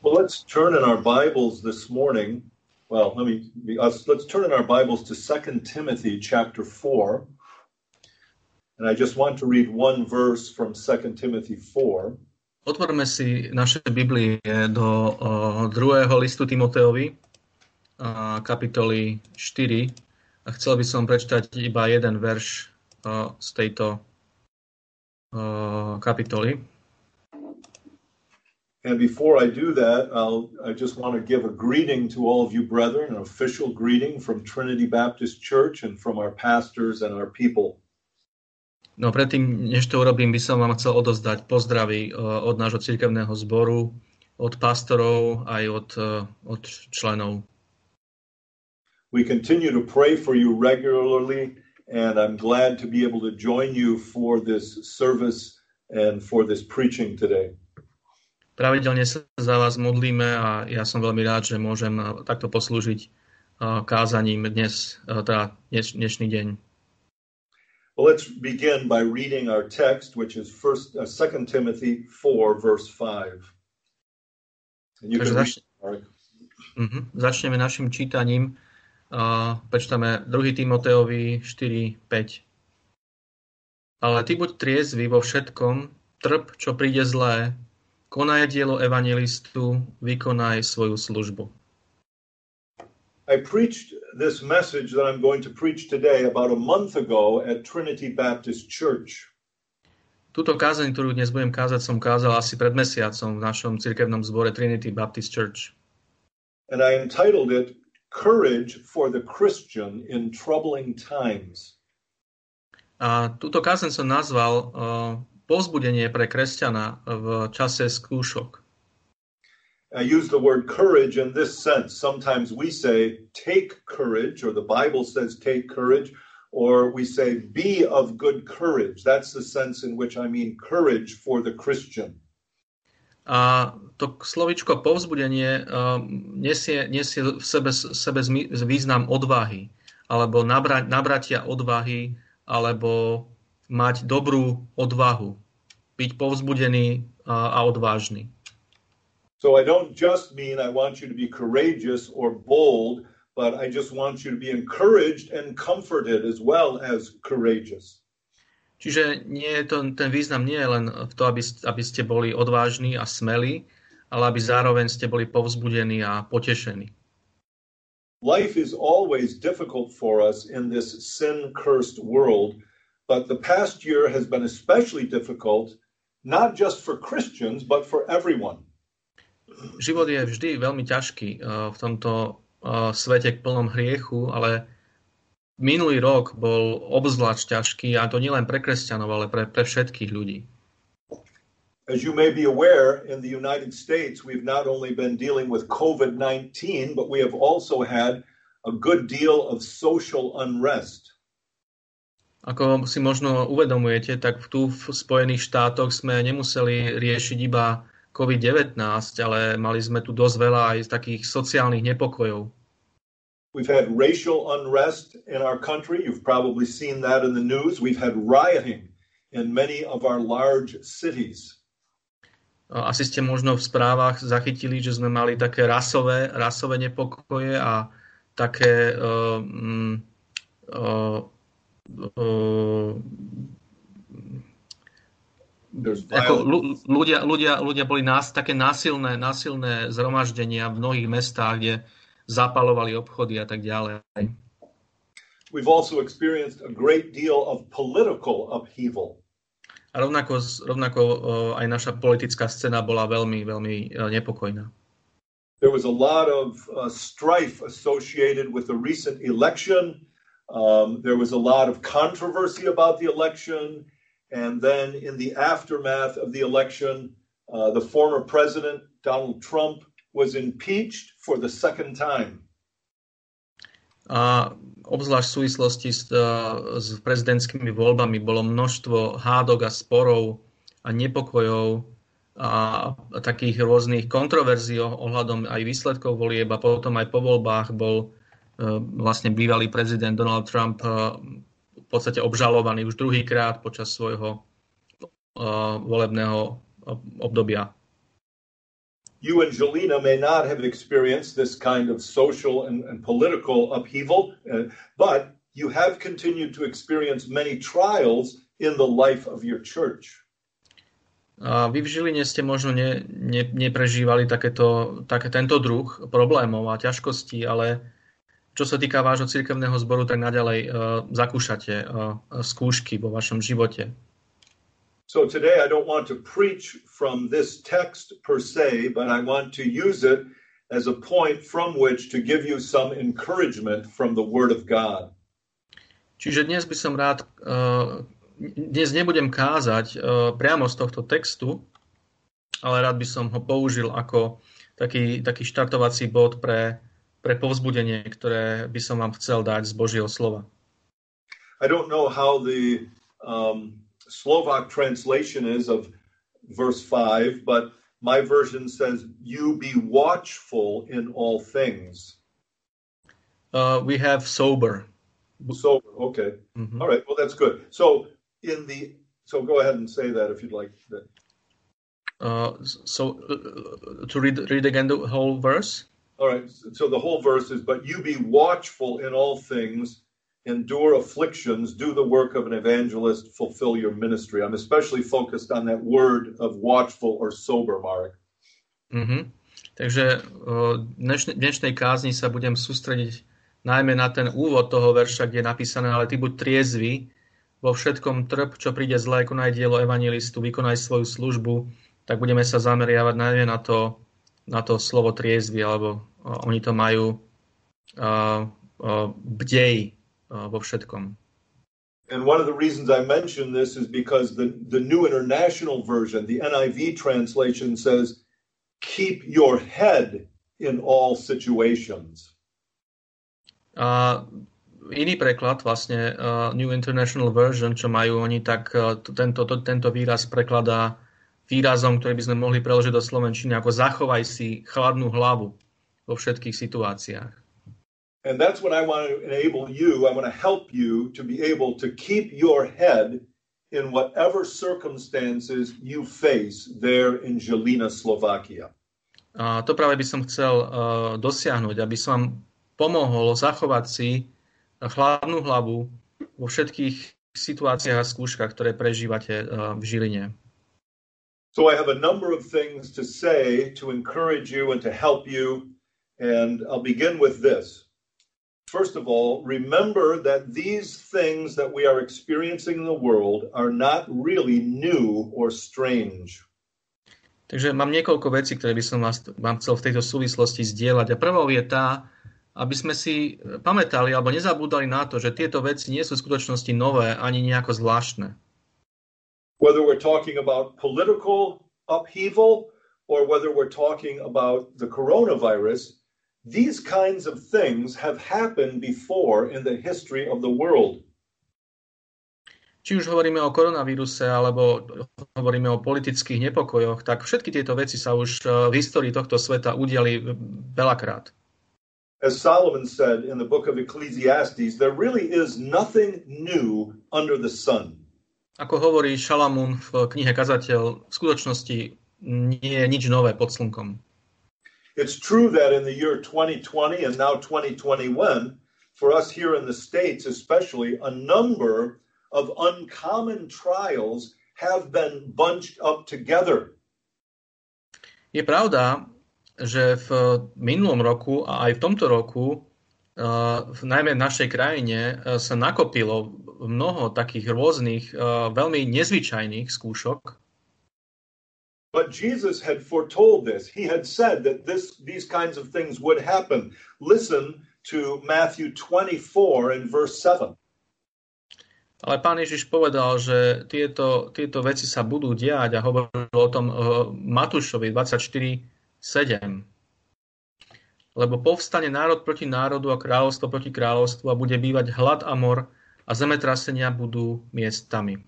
Well, let's turn in our Bibles this morning. Well, let me let's turn in our Bibles to 2 Timothy chapter 4. And I just want to read one verse from 2 Timothy 4. Otvorme si naše Biblie do uh, druhého listu Timoteovi, uh, kapitoly 4. A chcel by som prečítať iba jeden verš uh, z tejto kapitoly. And before I do that, I'll, I just want to give a greeting to all of you brethren, an official greeting from Trinity Baptist Church and from our pastors and our people. No predtým, než to urobím, by som vám chcel odozdať pozdravy eh, od nášho cirkevného zboru, od pastorov aj od, eh, od členov. We continue to pray for you regularly and I'm glad to be able to join you for this service and for this preaching today. Pravidelne sa za vás modlíme a ja som veľmi rád, že môžem takto poslúžiť kázaním dnes, teda dneš, dnešný deň. Well, let's begin by reading our text, which is first, uh, 2 Timothy 4, verse 5. And you can read, Mark. Uh-huh. Začneme našim čítaním. Uh, prečítame 2. Timoteovi 4, 5. Ale ty buď triezvy vo všetkom, trp, čo príde zlé, Konaj dielo evangelistu, vykonaj svoju službu. I preached this message that I'm going to preach today about a month ago at Trinity Baptist Church. Túto kázeň, ktorú dnes budem kázať, som kázal asi pred mesiacom v našom cirkevnom zbore Trinity Baptist Church. And I entitled it Courage for the Christian in Troubling Times. A túto kázeň som nazval uh, povzbudenie pre kresťana v čase skúšok. I use the word courage in this sense. Sometimes we say take courage, or the Bible says take courage, or we say be of good courage. That's the sense in which I mean courage for the Christian. A to slovičko povzbudenie uh, nesie, nesie v sebe, sebe význam odvahy, alebo nabra, nabratia odvahy, alebo mať dobrú odvahu, byť povzbudený a odvážny. So I don't just mean I want you to be courageous or bold, but I just want you to be encouraged and comforted as well as courageous. Čiže nie je to, ten význam nie je len v to, aby, aby ste boli odvážni a smelí, ale aby zároveň ste boli povzbudení a potešení. Life is always difficult for us in this sin-cursed world, but the past year has been especially difficult not just for Christians, but for everyone. Život je vždy veľmi ťažký uh, v tomto uh, svete k plnom hriechu, ale minulý rok bol obzvlášť ťažký a to nielen pre kresťanov, ale pre, pre všetkých ľudí. As you may be aware, in the United States, we've not only been dealing with COVID 19, but we have also had a good deal of social unrest. Ako si možno uvedomujete, tak tu v Spojených štátoch sme nemuseli riešiť iba COVID-19, ale mali sme tu dosť veľa aj takých sociálnych nepokojov. We've had racial unrest in our country. You've probably seen that in the news. We've had rioting in many of our large cities. Asi ste možno v správach zachytili, že sme mali také rasové, rasové nepokoje a také uh, uh, ako ľudia, ľudia, ľudia boli nás, také násilné, násilné zhromaždenia v mnohých mestách, kde zapalovali obchody a tak ďalej. We've also experienced a great deal of political upheaval. A rovnako, rovnako aj naša politická scéna bola veľmi, veľmi nepokojná. There was a lot of uh, strife associated with the recent election Um, there was a lot of controversy about the election. And then in the aftermath of the election, uh, the former president, Donald Trump, was impeached for the second time. A obzvlášť v súvislosti s, s prezidentskými voľbami bolo množstvo hádok a sporov a nepokojov a, a takých rôznych kontroverzií ohľadom aj výsledkov volieb a potom aj po voľbách bol vlastne bývalý prezident Donald Trump v podstate obžalovaný už druhýkrát počas svojho volebného obdobia. You and Jelena may not have experienced this kind of social and, and political upheaval, uh, but you have continued to experience many trials in the life of your church. Vy v Žiline ste možno ne, ne, neprežívali takéto, také, tento druh problémov a ťažkostí, ale čo sa týka vášho cirkevného zboru, tak naďalej uh, zakúšate uh, skúšky vo vašom živote. So today I don't want to preach from this text per se, but I want to use it as a point from which to give you some encouragement from the Word of God. Čiže dnes by som rád uh, dnes nebudem kázať uh, priamo z tohto textu, ale rád by som ho použil ako taký, taký štartovací bod pre, pre povzbudenie, ktoré by som vám chcel dať z Božieho slova. I don't know how the um, Slovak translation is of verse 5, but my version says, You be watchful in all things. Uh, we have sober. Sober, okay. Mm-hmm. All right, well, that's good. So in the so go ahead and say that if you'd like. Uh, so uh, to read read again the whole verse. All right. So the whole verse is, "But you be watchful in all things, endure afflictions, do the work of an evangelist, fulfill your ministry." I'm especially focused on that word of watchful or sober, Mark. Mm-hmm. Takže dnešnej, dnešnej kázni sa budem sústrediť najmä na ten úvod toho verša, kde je napísané, ale ty buď triezvy, vo všetkom trp, čo príde zlé, konaj dielo evangelistu, vykonaj svoju službu, tak budeme sa zameriavať najmä na to, na to slovo triezvy, alebo uh, oni to majú uh, uh, bdej uh, vo všetkom. And one of the reasons I mention this is because the, the New International Version, the NIV translation says, keep your head in all situations. Uh, iný preklad, vlastne uh, New International Version, čo majú oni, tak uh, tento, to, tento výraz prekladá výrazom, ktorý by sme mohli preložiť do Slovenčiny ako zachovaj si chladnú hlavu vo všetkých situáciách. And that's what I want to enable you, I want to help you to be able to keep your head in whatever circumstances you face there in Žilina, Slovakia. A to práve by som chcel uh, dosiahnuť, aby som vám pomohol zachovať si chladnú hlavu vo všetkých situáciách a skúškach, ktoré prežívate v Žiline. So I have a number of things to say to encourage you and to help you, and I'll begin with this. First of all, remember that these things that we are experiencing in the world are not really new or strange. Takže mám niekoľko vecí, ktoré by som vás, vám chcel v tejto súvislosti zdieľať. A prvou je tá, aby sme si pamätali alebo nezabúdali na to, že tieto veci nie sú v skutočnosti nové ani nejako zvláštne. Whether we're talking about political upheaval or whether we're talking about the coronavirus, these kinds of things have happened before in the history of the world. Či už hovoríme o koronavíruse alebo hovoríme o politických nepokojoch, tak všetky tieto veci sa už eh, v histórii tohto sveta udiali eh, veľakrát as Solomon said in the book of Ecclesiastes, there really is nothing new under the sun. Ako hovorí Šalamún v knihe Kazateľ, v skutočnosti nie je nič nové pod slnkom. It's true that in the year 2020 and now 2021, for us here in the States especially, a number of uncommon trials have been bunched up together. Je pravda, že v minulom roku a aj v tomto roku, uh, najmä v našej krajine, uh, sa nakopilo mnoho takých rôznych, uh, veľmi nezvyčajných skúšok. But Jesus had foretold this. He had said that this, these kinds of things would happen. Listen to Matthew 24 and verse 7. Ale pán Ježiš povedal, že tieto, tieto veci sa budú diať a hovoril o tom uh, Matúšovi 24, 7. Lebo povstane národ proti národu a kráľovstvo proti kráľovstvu a bude bývať hlad a mor a zemetrasenia budú miestami.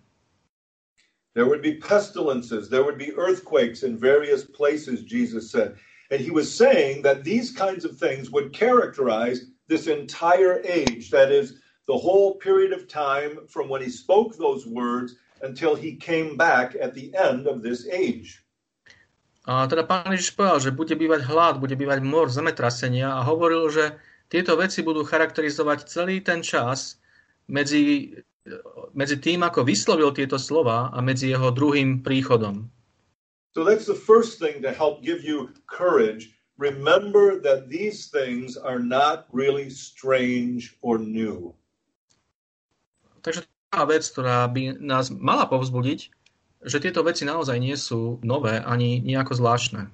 There would be pestilences, there would be earthquakes in various places, Jesus said. And he was saying that these kinds of things would characterize this entire age. That is, the whole period of time from when he spoke those words until he came back at the end of this age. A teda pán Ježiš povedal, že bude bývať hlad, bude bývať mor, zemetrasenia a hovoril, že tieto veci budú charakterizovať celý ten čas medzi, medzi tým, ako vyslovil tieto slova a medzi jeho druhým príchodom. So that's the first thing to help give you courage. Remember that these things are not really strange or new. Takže to vec, ktorá by nás mala povzbudiť, že tieto veci naozaj nie sú nové ani nejako zvláštne.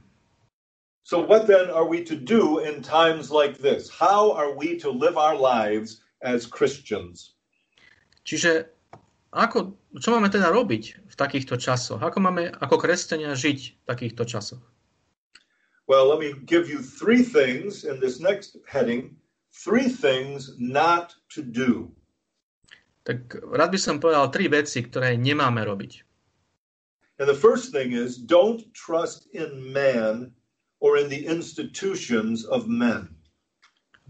So what then are we to do in times like this? How are we to live our lives as Christians? Čiže ako, čo máme teda robiť v takýchto časoch? Ako máme ako kresťania žiť v takýchto časoch? Well, let me give you three things in this next heading. Three things not to do. Tak rád by som povedal tri veci, ktoré nemáme robiť. And the first thing is don't trust in man or in the institutions of men.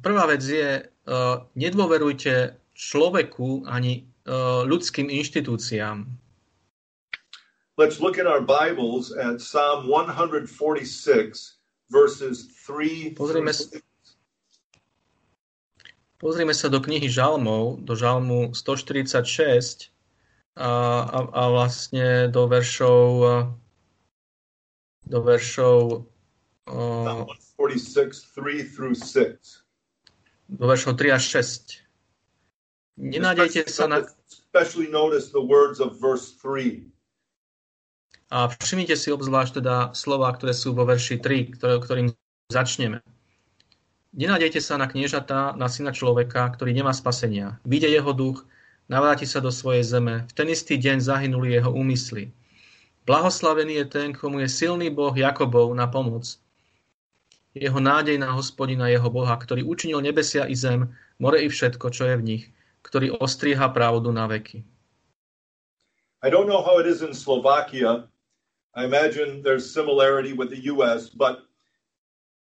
Prvá vec je, uh, nedôverujte človeku ani ľudským inštitúciám. Let's look in our Bibles at Psalm 146, verses 3 Pozrime, pozrime sa do knihy Žalmov, do Žalmu 146, a, a, a vlastne do veršov do veršov uh, 46, 3 through 6. Do veršov 3 až 6. Nenádejte sa na... Especially notice the words of verse 3. A všimnite si obzvlášť teda slova, ktoré sú vo verši 3, ktoré, ktorým začneme. Nenádejte sa na kniežatá, na syna človeka, ktorý nemá spasenia. Vyjde jeho duch, navráti sa do svojej zeme. V ten istý deň zahynuli jeho úmysly. Blahoslavený je ten, komu je silný Boh Jakobov na pomoc. Jeho nádej na hospodina jeho Boha, ktorý učinil nebesia i zem, more i všetko, čo je v nich, ktorý ostrieha pravdu na veky. I don't know how it is in Slovakia. I imagine there's similarity with the US, but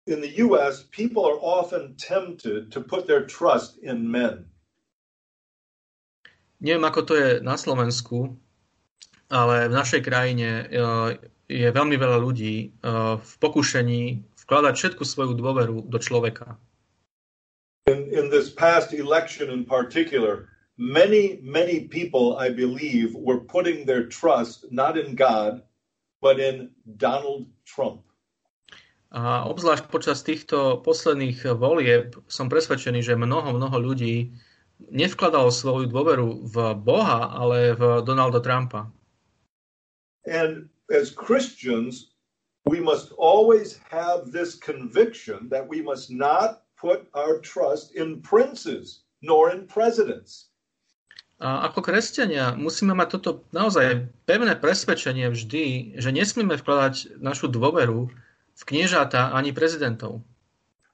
in the US, people are often tempted to put their trust in men. Neviem, ako to je na Slovensku, ale v našej krajine eh, je veľmi veľa ľudí eh, v pokušení vkladať všetku svoju dôveru do človeka. In, in this past election in particular, many, many people, I believe, were putting their trust not in God, but in Donald Trump. A obzvlášť počas týchto posledných volieb som presvedčený, že mnoho, mnoho ľudí nevkladal svoju dôveru v Boha, ale v Donalda Trumpa. And as Christians, we must always have this conviction that we must not put our trust in princes nor in presidents. A ako kresťania musíme mať toto naozaj pevné presvedčenie vždy, že nesmieme vkladať našu dôveru v kniežata ani prezidentov.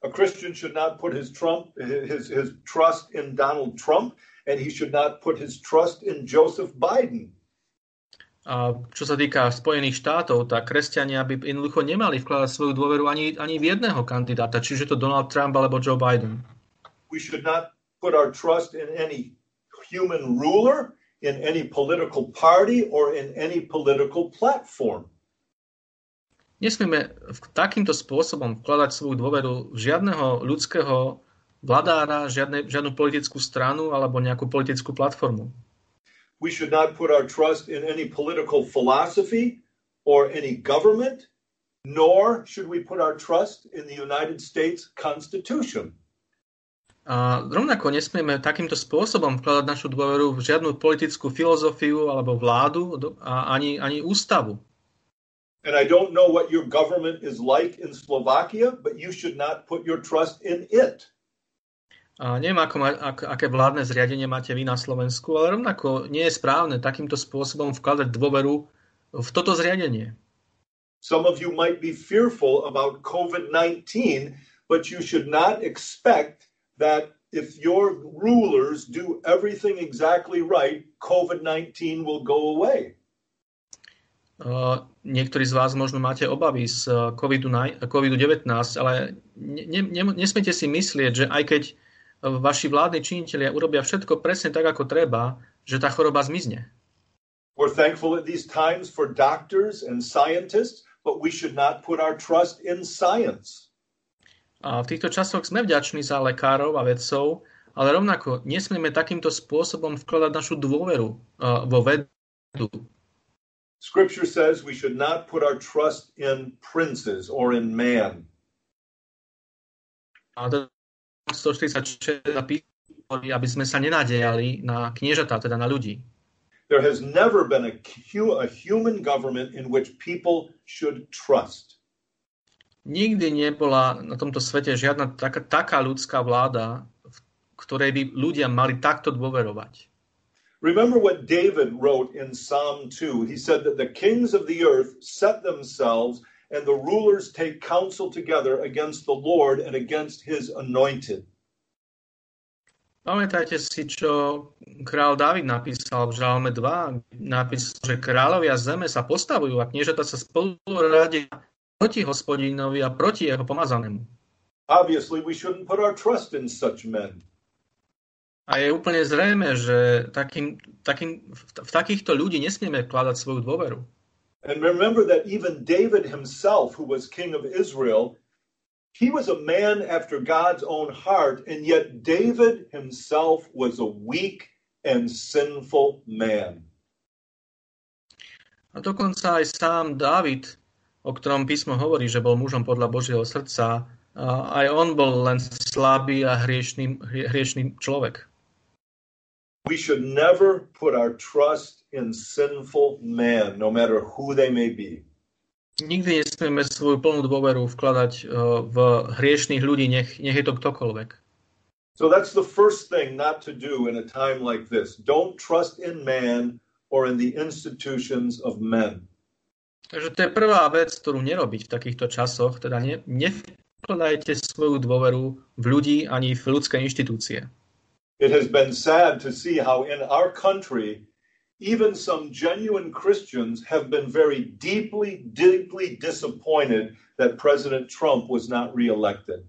A Christian should not put his Trump his his trust in Donald Trump and he should not put his trust in Joseph Biden. A čo sa týka Spojených štátov, tak kresťania by jednoducho nemali vkladať svoju dôveru ani, ani v jedného kandidáta, čiže to Donald Trump alebo Joe Biden. We should not put our trust in any human ruler, in any political party, or in any political platform. Nesmieme takýmto spôsobom vkladať svoju dôveru v žiadneho ľudského vladára, žiadne, žiadnu politickú stranu alebo nejakú politickú platformu. We should not put our trust in any political philosophy or any government, nor should we put our trust in the United States Constitution. A rovnako nesmieme takýmto spôsobom vkladať našu dôveru v žiadnu politickú filozofiu alebo vládu a ani, ani ústavu. And I don't know what your government is like in Slovakia, but you should not put your trust in it. A neviem, ako ma, ak, aké vládne zriadenie máte vy na Slovensku, ale rovnako nie je správne takýmto spôsobom vkladať dôveru v toto zriadenie. Some of you might be fearful about COVID-19, but you should not expect that if your rulers do everything exactly right, COVID-19 will go away. Niektorí z vás možno máte obavy z COVID-19, ale ne, ne, nesmiete si myslieť, že aj keď vaši vládni činitelia urobia všetko presne tak, ako treba, že tá choroba zmizne. We're thankful at these times for doctors and scientists but we should not put our trust in science. A v týchto časoch sme vďační za lekárov a vedcov, ale rovnako nesmieme takýmto spôsobom vkladať našu dôveru uh, vo vedu. Scripture says we should not put our trust in princes or in man. A 146 aby sme sa nenádejali na kniežatá, teda na ľudí. There has never been a, a human government in which people should trust. Nikdy nebola na tomto svete žiadna taká, taká ľudská vláda, v ktorej by ľudia mali takto dôverovať. Remember what David wrote in Psalm 2. He said that the kings of the earth set themselves and the rulers take counsel together against the Lord and against his anointed. Pamätajte si, čo král David napísal v Žalme 2. Napísal, že kráľovia zeme sa postavujú a kniežata sa spolu radia proti hospodinovi a proti jeho pomazanému. Obviously, we shouldn't put our trust in such men. A je úplne zrejme, že takým, takým, v takýchto ľudí nesmieme vkladať svoju dôveru. And remember that even David himself, who was king of Israel, He was a man after God's own heart, and yet David himself was a weak and sinful man. A dokonca aj sám David, o ktorom písmo hovorí, že bol mužom podľa Božieho srdca, aj on bol len slabý a hriešný, hriešný človek. We should never put our trust in sinful men, no matter who they may be. Nikdy nesmieme svoju plnú dôveru vkladať e, v hriešných ľudí, nech, nech je to ktokoľvek. So that's the first thing not to do in a time like this. Don't trust in man or in the institutions of men. Takže to je prvá vec, ktorú nerobiť v takýchto časoch, teda ne, nevkladajte svoju dôveru v ľudí ani v ľudské inštitúcie. It has been sad to see how in our country even some genuine Christians have been very deeply, deeply disappointed that President Trump was not reelected.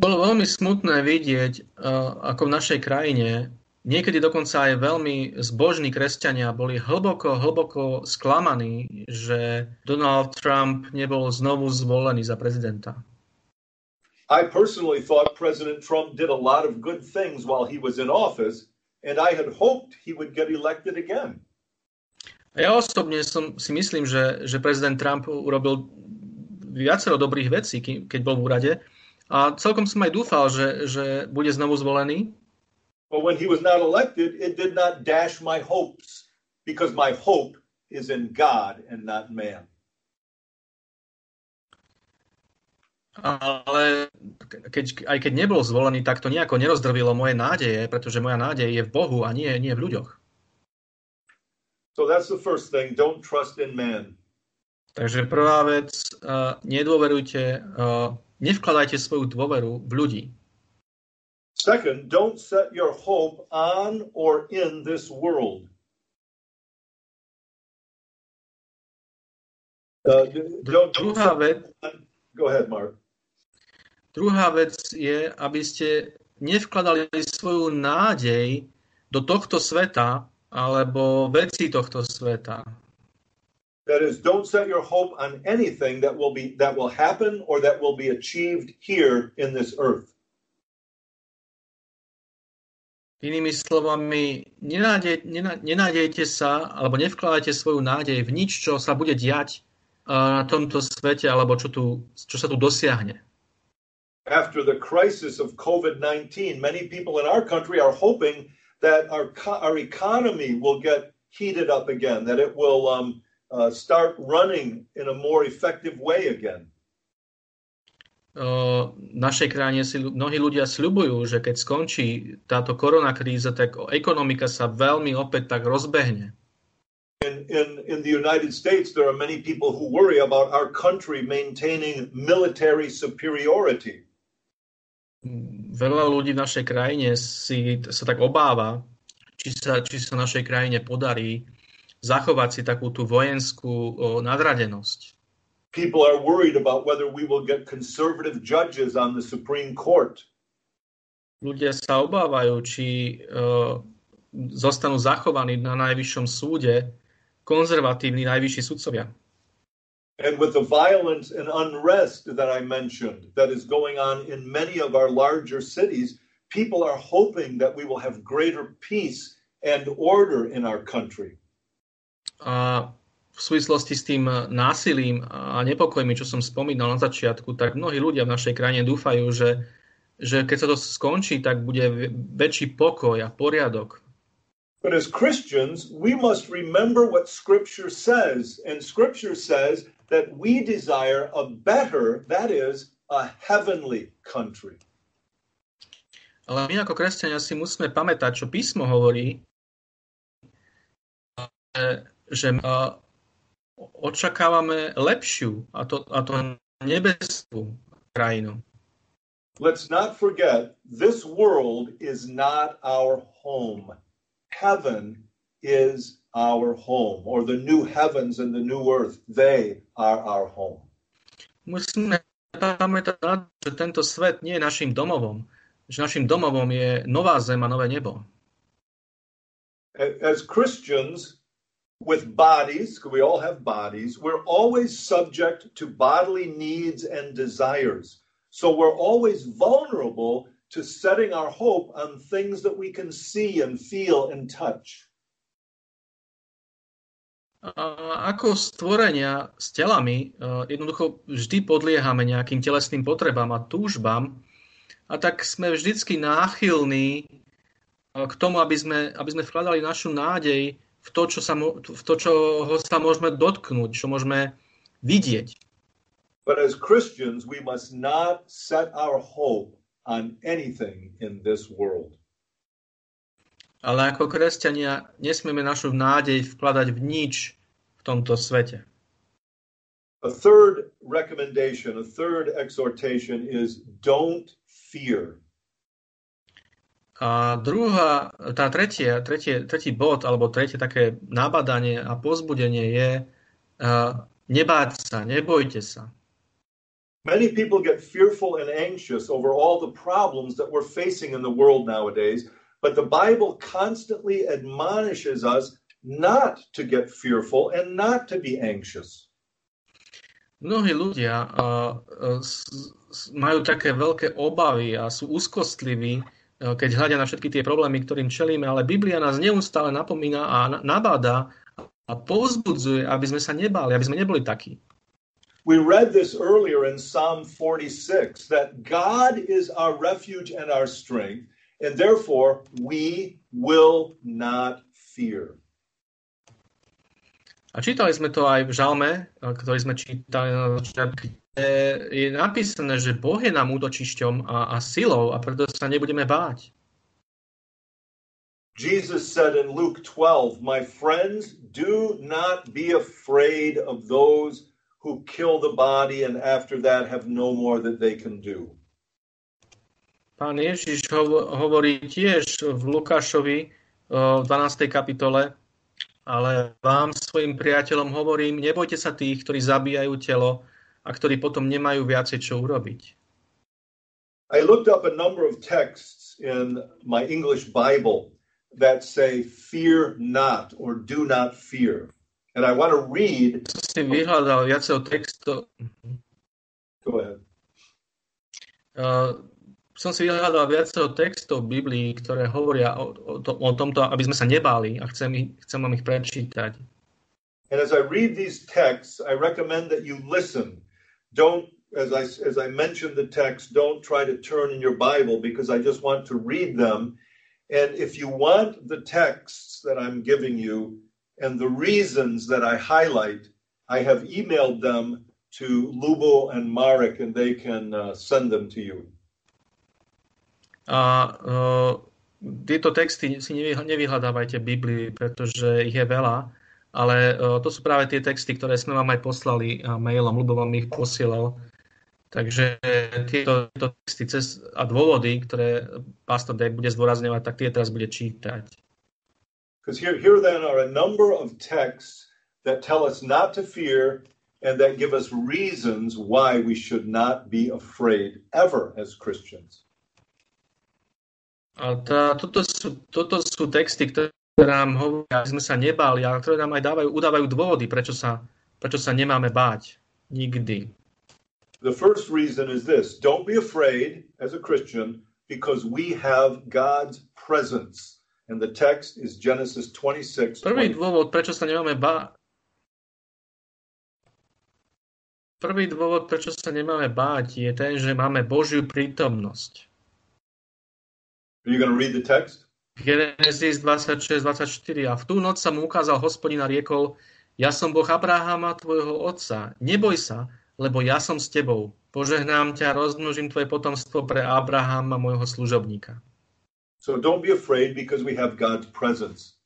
Bolo veľmi smutné vidieť, ako v našej krajine niekedy dokonca aj veľmi zbožní kresťania boli hlboko, hlboko sklamaní, že Donald Trump nebol znovu zvolený za prezidenta. I personally thought President Trump did a lot of good things while he was in office, and I had hoped he would get elected again. Ja osobne som, si myslím, že, že prezident Trump urobil viacero dobrých vecí, keď bol v úrade. A celkom som aj dúfal, že, že bude znovu zvolený. But when he was not elected, it did not dash my hopes, because my hope is in God and not man. Ale keď, aj keď nebol zvolený, tak to nejako nerozdrvilo moje nádeje, pretože moja nádej je v Bohu a nie, nie v ľuďoch. So that's the first thing. Don't trust in man. Takže prvá vec, uh, nedôverujte, uh, nevkladajte svoju dôveru v ľudí. Second, don't set your hope on or in this world. Uh, don't, Druhá vec, Go ahead, Mark. Druhá vec je, aby ste nevkladali svoju nádej do tohto sveta alebo veci tohto sveta. That is, don't set your hope on anything that will be that will happen or that will be achieved here in this earth. Inými slovami, nenádej, nenádejte sa alebo nevkladajte svoju nádej v nič, čo sa bude diať na tomto svete alebo čo, tu, čo sa tu dosiahne after the crisis of COVID 19, many people in our country are hoping that our, our economy will get heated up again, that it will um, uh, start running in a more effective way again. Uh, našej krajine si mnohí ľudia sľubujú, že keď skončí táto koronakríza, tak ekonomika sa veľmi opäť tak rozbehne. In, in, in the United States, there are many people who worry about our country maintaining military superiority veľa ľudí v našej krajine si sa tak obáva, či sa, či sa našej krajine podarí zachovať si takú tú vojenskú nadradenosť. People are worried about whether we will get conservative judges on the Supreme Court. Ľudia sa obávajú, či uh, zostanú zachovaní na najvyššom súde konzervatívni najvyšší sudcovia. And with the violence and unrest that I mentioned that is going on in many of our larger cities, people are hoping that we will have greater peace and order in our country. A v súvislosti s tým násilím a nepokojmi, čo som spomínal na začiatku, tak mnohí ľudia v našej krajine dúfajú, že, že keď sa to skončí, tak bude väčší pokoj a poriadok. But as Christians, we must remember what Scripture says. And Scripture says that we desire a better, that is, a heavenly country. Ale my ako kresťania si musíme pamätať, čo písmo hovorí, že očakávame lepšiu, a to, a to nebeskú krajinu. Let's not forget, this world is not our home. Heaven is our home, or the new heavens and the new earth, they are our home. Musíme pamätať že tento svet nie je našim domovom, že našim domovom je nová zem a nové nebo. As Christians, with bodies, because we all have bodies, we're always subject to bodily needs and desires. So we're always vulnerable to setting our hope on things that we can see and feel and touch. Ako stvorenia s telami jednoducho vždy podliehame nejakým telesným potrebám a túžbám a tak sme vždycky náchylní k tomu, aby sme, aby sme vkladali našu nádej v to, čo sa, v to, čo sa môžeme dotknúť, čo môžeme vidieť. But as Christians, we must not set our hope on anything in this world. Ale ako kresťania nesmieme našu nádej vkladať v nič v tomto svete. A third recommendation, a third exhortation is don't fear. A druhá, tá tretie, tretie, tretí bod, alebo tretie také nabadanie a pozbudenie je uh, nebáť sa, nebojte sa. Many people get fearful and anxious over all the problems that we're facing in the world nowadays, but the Bible constantly admonishes us not to get fearful and not to be anxious. Mnohí ľudia uh, uh, majú také veľké obavy a sú úzkostliví E, keď hľadia na všetky tie problémy, ktorým čelíme, ale Biblia nás neustále napomína a nabáda a povzbudzuje, aby sme sa nebáli, aby sme neboli takí. We read this earlier in Psalm 46 that God is our refuge and our strength, and therefore we will not fear. A čítali sme to aj v žalme, e, ktorý sme čítali na začiatku, eh, je napísané, že Boh je nám útočišťom a, a silou a preto sa nebudeme báť. Jesus said in Luke 12, My friends, do not be afraid of those who kill the body and after that have no more that they can do. Pán Ježiš hovorí tiež v Lukášovi v 12. kapitole, ale vám, svojim priateľom, hovorím, nebojte sa tých, ktorí zabíjajú telo, a ktorí potom nemajú viacej čo urobiť. I looked up a number of texts in my English Bible that say fear not or do not fear. And I want to read si vyhľadal viacero textov. Go ahead. Uh, som si vyhľadal viacero textov v Biblii, ktoré hovoria o, o, to, o tomto, aby sme sa nebáli a chcem, chcem vám ich prečítať. And as I read these texts, I recommend that you listen don't as I as I mentioned the text, don't try to turn in your Bible because I just want to read them. And if you want the texts that I'm giving you and the reasons that I highlight, I have emailed them to Lubo and Marek, and they can uh, send them to you. A uh, tieto texty si nevyhľadávajte v Biblii, pretože ich je veľa ale uh, to sú práve tie texty, ktoré sme vám aj poslali mailom, ľubo vám ich posielal. Takže tieto, tieto texty cez, a dôvody, ktoré pastor Dave bude zdôrazňovať, tak tie teraz bude čítať. Because here, here then are a number of texts that tell us not to fear and that give us reasons why we should not be afraid ever as Christians. A tá, toto, sú, toto sú texty, ktoré nám hovoria, aby sme sa nebáli, ale ktoré nám aj dávajú, udávajú dôvody, prečo sa, prečo sa nemáme báť. Nikdy. The first reason is this don't be afraid as a Christian because we have God's presence. And the text is Genesis 26. Prvý dôvod, prečo sa nemáme báť, Prvý dôvod, prečo sa nemáme báť, je ten, že máme Božiu prítomnosť. Are you going to read the text? Genesis 26, 24. A v tú noc sa mu ukázal hospodin a riekol, ja som Boh Abrahama, tvojho otca. Neboj sa, lebo ja som s tebou. Požehnám ťa, rozmnožím tvoje potomstvo pre Abrahama, môjho služobníka. So don't be afraid because we have God's presence.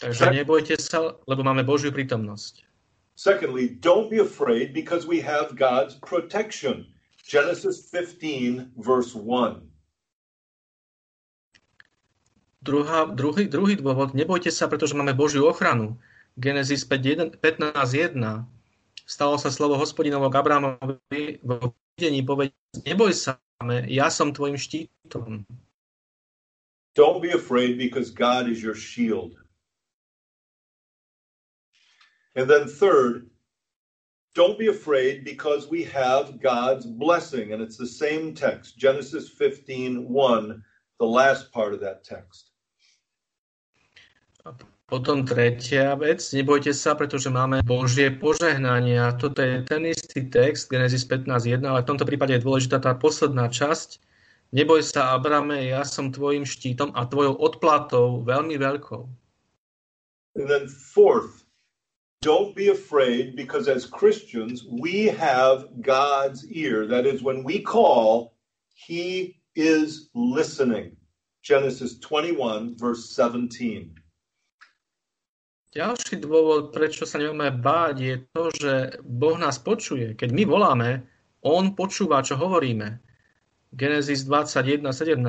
Takže nebojte sa, lebo máme Božiu prítomnosť. Secondly, don't be afraid because we have God's protection. Genesis 15, verse 1. Druhá, druhý, druhý dôvod, nebojte sa, pretože máme Božiu ochranu. Genesis 15.1. Stalo sa slovo hospodinovo k Abrahamovi vo videní povedať, neboj sa, ja som tvojim štítom. Don't be afraid because God is your shield. And then third, don't be afraid because we have God's blessing. And it's the same text, Genesis 15 1, the last part of that text. Potom tretia vec, nebojte sa, pretože máme Božie požehnanie. A toto je ten istý text, Genesis 15.1, ale v tomto prípade je dôležitá tá posledná časť. Neboj sa, Abrame, ja som tvojim štítom a tvojou odplatou veľmi veľkou. And then fourth, don't be afraid because as Christians, we have God's ear. That is, when we call, He is listening. Genesis 21, verse 17. Ďalší dôvod, prečo sa nemáme báť, je to, že Boh nás počuje. Keď my voláme, On počúva, čo hovoríme. Genesis 21.17.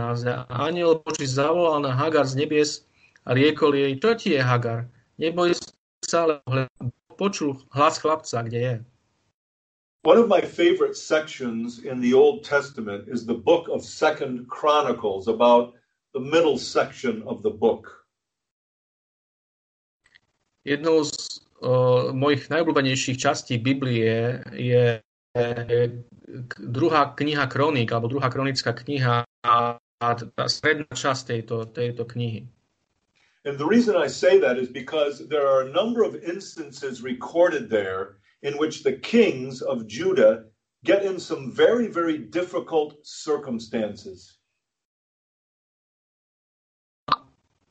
A aniel Boží zavolal na Hagar z nebies a riekol jej, čo ti je Hagar? Neboj sa, počul hlas chlapca, kde je. One of my favorite sections in the Old Testament is the book of Second Chronicles, about the middle section of the book. Jednou z uh, mojich najobľúbenejších častí Biblie je, druhá kniha kronik, alebo druhá kronická kniha a, a tá stredná časť tejto, tejto knihy. And the reason I say that is because there are a number of instances recorded there in which the kings of Judah get in some very, very difficult circumstances.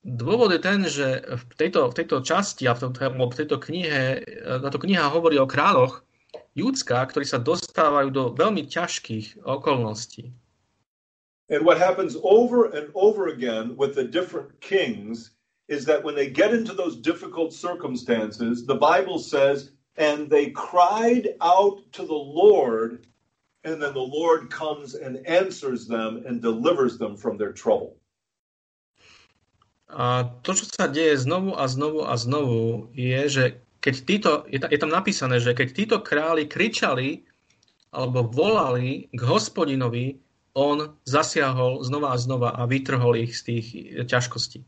Dôvod je ten, že v tejto, v tejto časti a v, v tejto knihe, táto kniha hovorí o kráľoch Júdska, ktorí sa dostávajú do veľmi ťažkých okolností. And what happens over and over again with the different kings is that when they get into those difficult circumstances, the Bible says, and they cried out to the Lord, and then the Lord comes and answers them and delivers them from their trouble. A to, čo sa deje znovu a znovu a znovu, je, že keď títo, je tam napísané, že keď títo králi kričali alebo volali k hospodinovi, on zasiahol znova a znova a vytrhol ich z tých ťažkostí.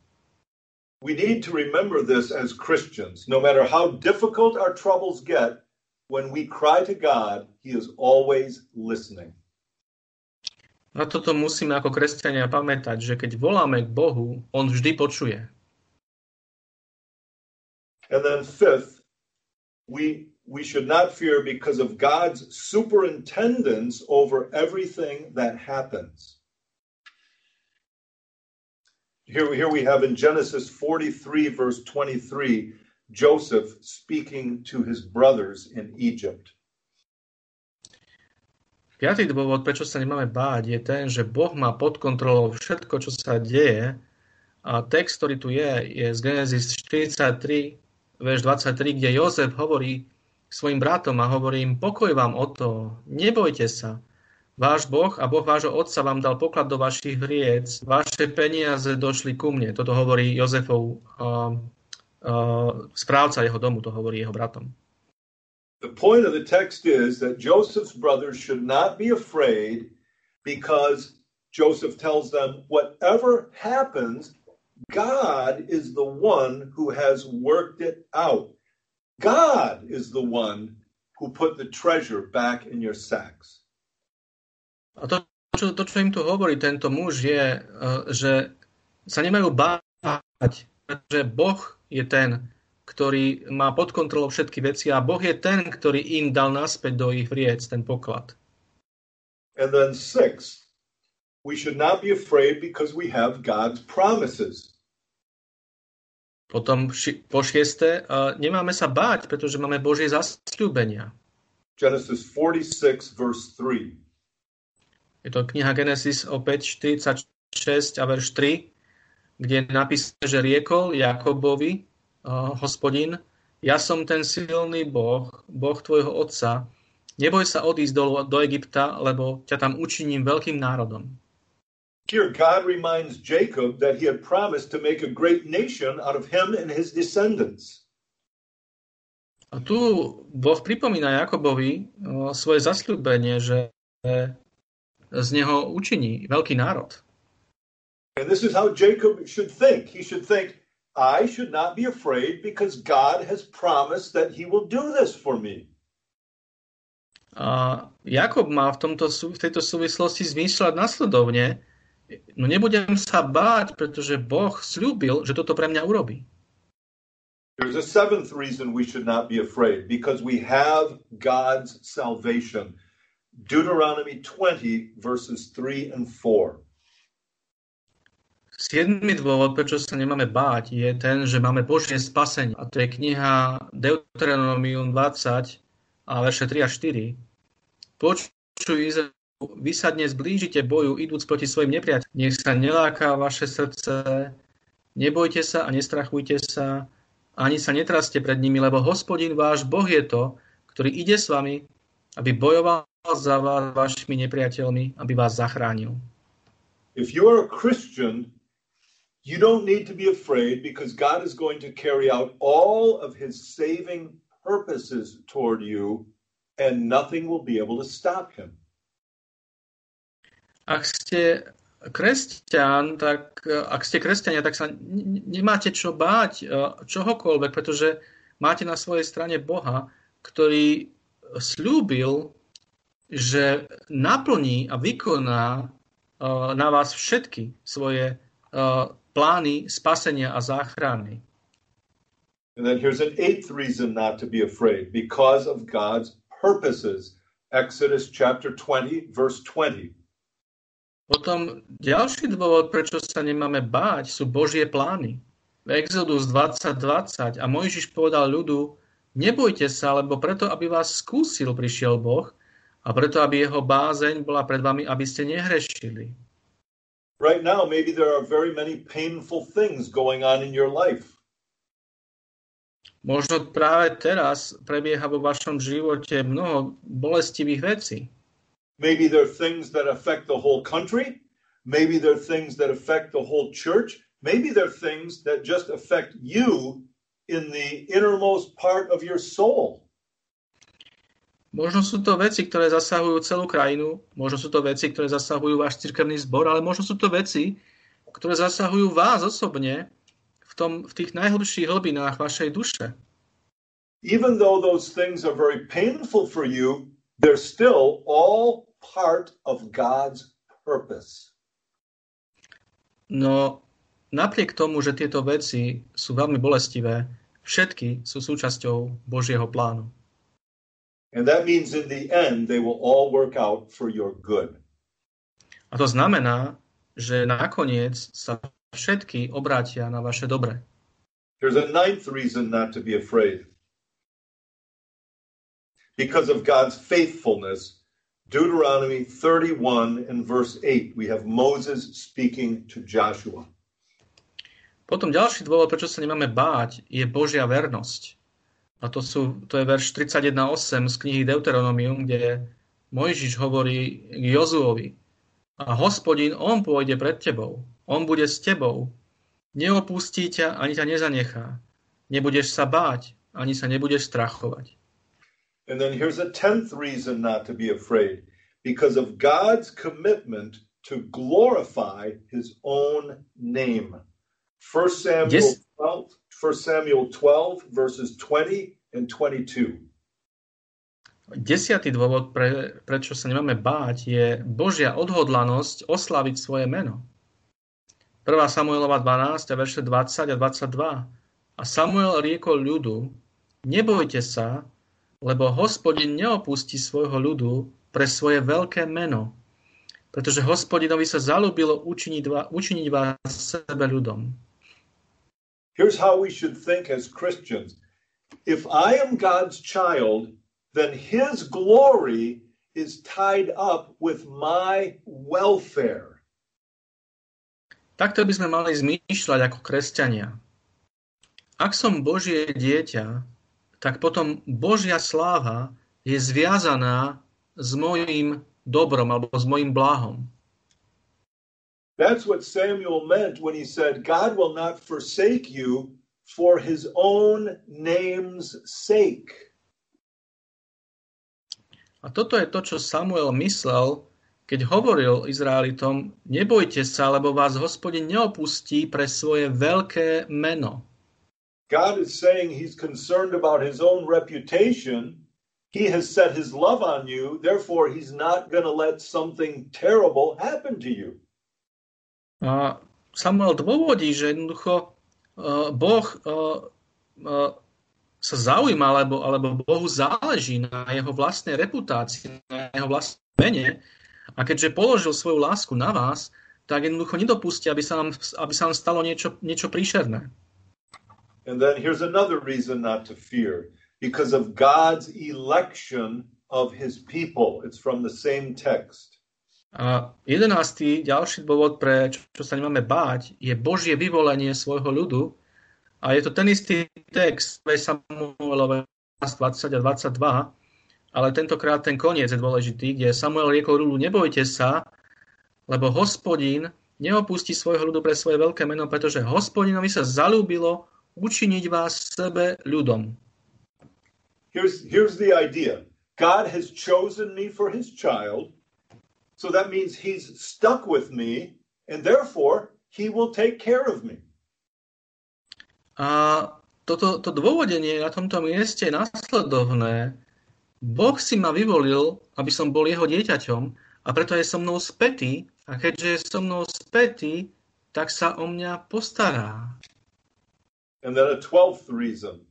We need to remember this as Christians. No matter how difficult our troubles get, when we cry to God, He is always listening. Na toto musíme ako kresťania pamätať, že keď voláme k Bohu, On vždy počuje. And then fifth, we we should not fear because of God's superintendence over everything that happens. Here, here we have in Genesis 43, verse 23, Joseph speaking to his brothers in Egypt. Piatý dôvod, prečo sa nemáme báť, je ten, že Boh má pod kontrolou všetko, čo sa deje. A text, ktorý tu je, je z Genesis 43, verš 23, kde Jozef hovorí svojim bratom a hovorí im, pokoj vám o to, nebojte sa, Váš Boh a Boh vášho otca vám dal poklad do vašich hriec. Vaše peniaze došli ku mne. Toto hovorí Jozefov uh, uh, správca jeho domu, to hovorí jeho bratom. The point of the text is that Joseph's brothers should not be afraid because Joseph tells them, whatever happens, God is the one who has worked it out. God is the one who put the treasure back in your sacks. A to, čo, to, čo im tu hovorí tento muž, je, že sa nemajú báť, pretože Boh je ten, ktorý má pod kontrolou všetky veci a Boh je ten, ktorý im dal naspäť do ich vriec ten poklad. And then six, we should not be afraid because we have God's promises. Potom po šieste, uh, nemáme sa báť, pretože máme Božie zasľúbenia. Genesis 46, verse 3. Je to kniha Genesis opäť 46 a verš 3, kde je napísané, že riekol Jakobovi, hospodin, ja som ten silný Boh, Boh tvojho otca, neboj sa odísť do, do Egypta, lebo ťa tam učiním veľkým národom. Here, God reminds Jacob that he had promised to make a great nation out of him and his descendants. A tu Boh pripomína Jakobovi svoje zasľúbenie, že z neho učiní veľký národ. And this is how Jacob should think. He should think, I should not be afraid because God has promised that he will do this for me. A Jakob má v, tomto, v tejto súvislosti zmýšľať nasledovne, no nebudem sa báť, pretože Boh slúbil, že toto pre mňa urobí. There's a seventh reason we should not be afraid because we have God's salvation. Deuteronomy 20, verses 3 and 4. Siedmy dôvod, prečo sa nemáme báť, je ten, že máme Božie spasenie. A to je kniha Deuteronomium 20 a verše 3 a 4. Počuj Izrael, vy sa dnes blížite boju, idúc proti svojim nepriateľom. Nech sa neláka vaše srdce, nebojte sa a nestrachujte sa, ani sa netraste pred nimi, lebo hospodin váš Boh je to, ktorý ide s vami, aby bojoval za vás vašimi nepriateľmi, aby vás zachránil. If you are a Christian, you don't need to be afraid because God is going to carry out all of his saving purposes toward you and nothing will be able to stop him. Ak ste kresťan, tak ak ste kresťania, tak sa nemáte čo báť čohokoľvek, pretože máte na svojej strane Boha, ktorý slúbil, že naplní a vykoná na vás všetky svoje plány spasenia a záchrany. And then here's an eighth reason not to be afraid because of God's purposes. Exodus chapter 20, verse 20. Potom ďalší dôvod, prečo sa nemáme báť, sú Božie plány. V Exodus 20.20 a Mojžiš povedal ľudu, nebojte sa, lebo preto, aby vás skúsil, prišiel Boh a preto, aby jeho bázeň bola pred vami, aby ste nehrešili. Right now, maybe there are very many painful things going on in your life. Možno práve teraz prebieha vo vašom živote mnoho bolestivých vecí. Maybe there are things that affect the whole country. Maybe there are things that affect the whole church. Maybe there are things that just affect you in the innermost part of your soul. Možno sú to veci, ktoré zasahujú celú krajinu, možno sú to veci, ktoré zasahujú váš cirkevný zbor, ale možno sú to veci, ktoré zasahujú vás osobne v, tom, v tých najhlbších hlbinách vašej duše. Even though those things are very painful for you, they're still all part of God's purpose. No, napriek tomu, že tieto veci sú veľmi bolestivé, všetky sú súčasťou Božieho plánu. And that means in the end they will all work out for your good. A to znamená, že nakoniec sa všetky obrátia na vaše dobre. There's a ninth reason not to be afraid because of God's faithfulness. Deuteronomy 31 and verse 8, we have Moses speaking to Joshua. Potom ďalší dôvod, prečo sa nemáme báť, je Božia vernosť. A to, sú, to je verš 31.8 z knihy Deuteronomium, kde Mojžiš hovorí Jozuovi. A hospodin, on pôjde pred tebou. On bude s tebou. Neopustí ťa, ani ťa nezanechá. Nebudeš sa báť, ani sa nebudeš strachovať. And then here's a tenth reason not to be afraid because of God's commitment to glorify his own name. 1 Samuel, Yes. 12, 1 Samuel 12, verses 20 and 22. Desiatý dôvod, pre, prečo sa nemáme báť, je Božia odhodlanosť oslaviť svoje meno. 1. Samuelova 12 a verše 20 a 22. A Samuel riekol ľudu, nebojte sa, lebo hospodin neopustí svojho ľudu pre svoje veľké meno, pretože hospodinovi sa zalúbilo učiniť, učiniť vás sebe ľudom. Here's how we should think as Christians. If I am God's child, then his glory is tied up with my welfare. Takto by sme mali zmýšľať ako kresťania. Ak som Božie dieťa, tak potom Božia sláva je zviazaná s mojím dobrom alebo s mojím blahom. That's what Samuel meant when he said, God will not forsake you for his own name's sake. A toto je to, čo Samuel myslel, keď hovoril Izraelitom, nebojte sa, lebo vás hospodin neopustí pre svoje veľké meno. God is saying he's concerned about his own reputation. He has set his love on you, therefore he's not going to let something terrible happen to you. Samuel dôvodí, že jednoducho uh, Boh uh, uh, sa zaujíma, alebo, alebo Bohu záleží na jeho vlastnej reputácii, na jeho vlastnej mene. A keďže položil svoju lásku na vás, tak jednoducho nedopustí, aby sa nám, aby sa nám stalo niečo, niečo príšerné. And then here's another reason not to fear. Because of God's election of his people. It's from the same text. A jedenáctý, ďalší dôvod, pre čo, čo sa nemáme báť, je Božie vyvolenie svojho ľudu, a je to ten istý text Samuelove 20 a 22, ale tentokrát ten koniec je dôležitý, kde Samuel riekol ľudu, nebojte sa, lebo hospodín neopustí svojho ľudu pre svoje veľké meno, pretože hospodinovi sa zalúbilo učiniť vás sebe ľudom. Here's, here's the idea. God has chosen me for his child, so that means he's stuck with me, and therefore he will take care of me. A toto to dôvodenie na tomto mieste je následovné. Boh si ma vyvolil, aby som bol jeho dieťaťom a preto je so mnou spätý a keďže je so mnou spätý, tak sa o mňa postará. And then a twelfth reason.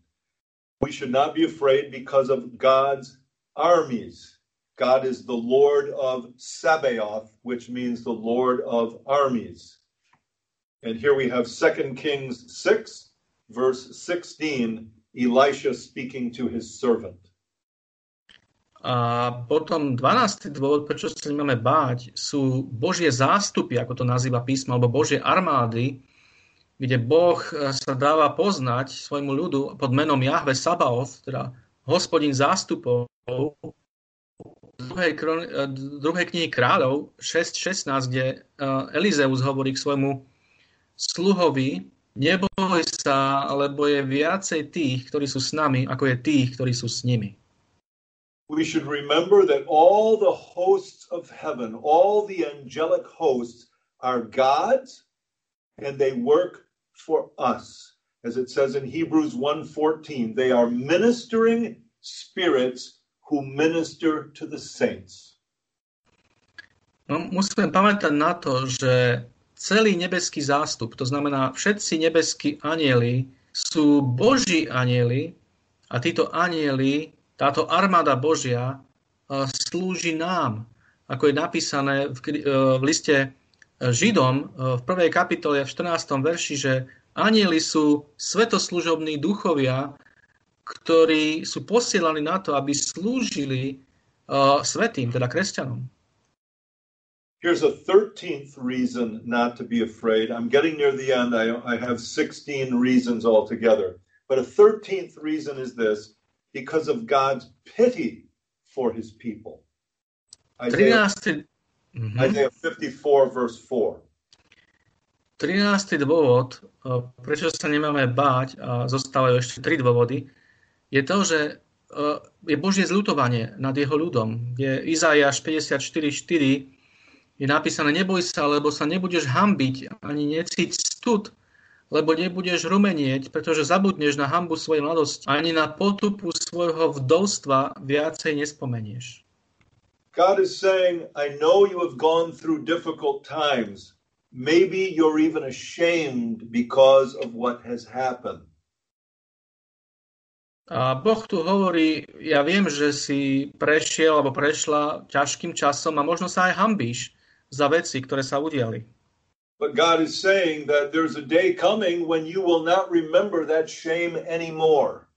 We should not be afraid because of God's armies. God is the Lord of Sabaoth, which means the Lord of armies. And here we have 2 Kings 6, verse 16, Elisha speaking to his servant. A potom 12. dôvod, prečo sa nemáme báť, sú Božie zástupy, ako to nazýva písmo, alebo Božie armády, kde Boh sa dáva poznať svojmu ľudu pod menom Jahve Sabaoth, teda hospodin zástupov, druhej, druhej knihy kráľov 6.16, kde Elizeus hovorí k svojmu sluhovi, Neboj sa, lebo je viacej tých, ktorí sú s nami, ako je tých, ktorí sú s nimi. We should remember that all the hosts of heaven, all the angelic hosts are God's and they work for us. As it says in Hebrews 1:14, they are ministering spirits who minister to the saints. No, musíme pamätať na to, že celý nebeský zástup, to znamená všetci nebeskí anieli, sú Boží anieli a títo anieli, táto armáda Božia slúži nám, ako je napísané v, v liste Židom v prvej kapitole v 14. verši, že anieli sú svetoslužobní duchovia, ktorí sú posielaní na to, aby slúžili uh, svetým, teda kresťanom. Here's a 13th reason not to be afraid. I'm getting near the end. I, I have 16 reasons altogether. But a 13th reason is this because of God's pity for his people. Isaiah, mm-hmm. Isaiah 54, verse 4. 13. dôvod, eh, prečo sa nemáme báť, a zostávajú ešte tri dôvody, je to, že eh, je Božie zľutovanie nad jeho ľudom. Je Izajáš 54.4 je napísané, neboj sa, lebo sa nebudeš hambiť, ani necíť stud, lebo nebudeš rumenieť, pretože zabudneš na hambu svojej mladosti. Ani na potupu svojho vdovstva viacej nespomenieš. God is saying, I know you have gone through difficult times. Maybe you're even ashamed because of what has happened. A Boh tu hovorí, ja viem, že si prešiel alebo prešla ťažkým časom a možno sa aj hambíš za veci, ktoré sa udiali. But God is saying that there's a day coming when you will not remember that shame anymore.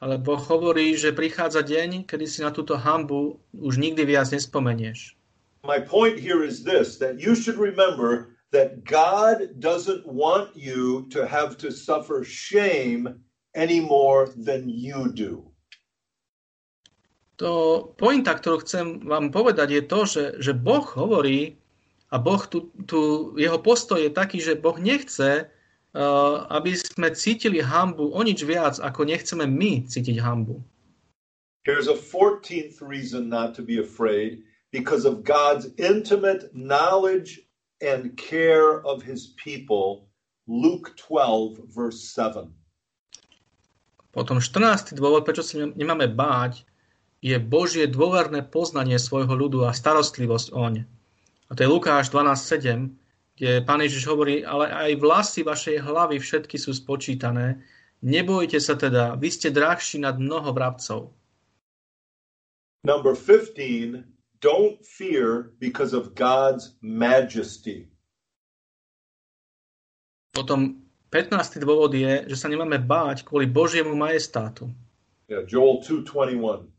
Ale Boh hovorí, že prichádza deň, kedy si na túto hambu už nikdy viac nespomenieš. My point here is this that you should remember that God doesn't want you to have to suffer shame any more than you do. To pointa, ktorú chcem vám povedať, je to, že, že Boh hovorí, a Boh tu, tu, jeho postoj je taký, že Boh nechce, Uh, aby sme cítili hambu o nič viac, ako nechceme my cítiť hambu. Here's a 14th reason not to be afraid because of God's intimate knowledge and care of his people. Luke 12, verse 7. Potom 14. dôvod, prečo sa nemáme báť, je Božie dôverné poznanie svojho ľudu a starostlivosť oň. A to je Lukáš 12.7, kde pán Ježiš hovorí, ale aj vlasy vašej hlavy všetky sú spočítané. Nebojte sa teda, vy ste drahší nad mnoho vrabcov. Number 15, don't fear because of God's majesty. Potom 15. dôvod je, že sa nemáme báť kvôli Božiemu majestátu. Yeah, Joel 2.21.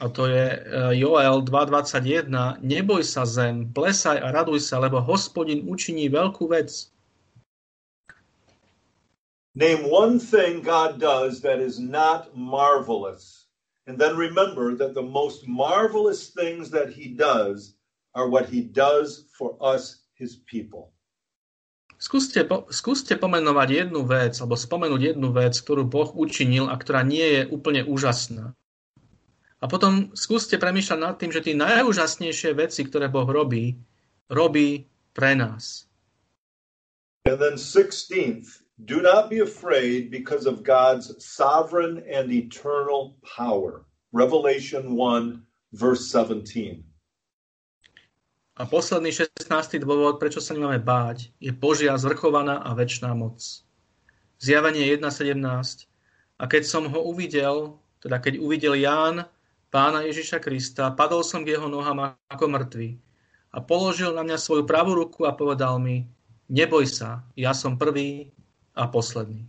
A to je e, Joel 2.21. Neboj sa zem, plesaj a raduj sa, lebo hospodin učiní veľkú vec. Name one thing God does that is not marvelous. And then remember that the most marvelous things that he does are what he does for us, his people. Skúste, po, skúste pomenovať jednu vec, alebo spomenúť jednu vec, ktorú Boh učinil a ktorá nie je úplne úžasná. A potom skúste premýšľať nad tým, že tie najúžasnejšie veci, ktoré Boh robí, robí pre nás. And then 16th, do not be afraid because of God's sovereign and eternal power. Revelation 1, verse 17. A posledný 16. dôvod, prečo sa nemáme báť, je Božia zvrchovaná a väčšiná moc. Zjavenie 1.17. A keď som ho uvidel, teda keď uvidel Ján, pána Ježiša Krista, padol som k jeho nohám ako mŕtvy a položil na mňa svoju pravú ruku a povedal mi, neboj sa, ja som prvý a posledný.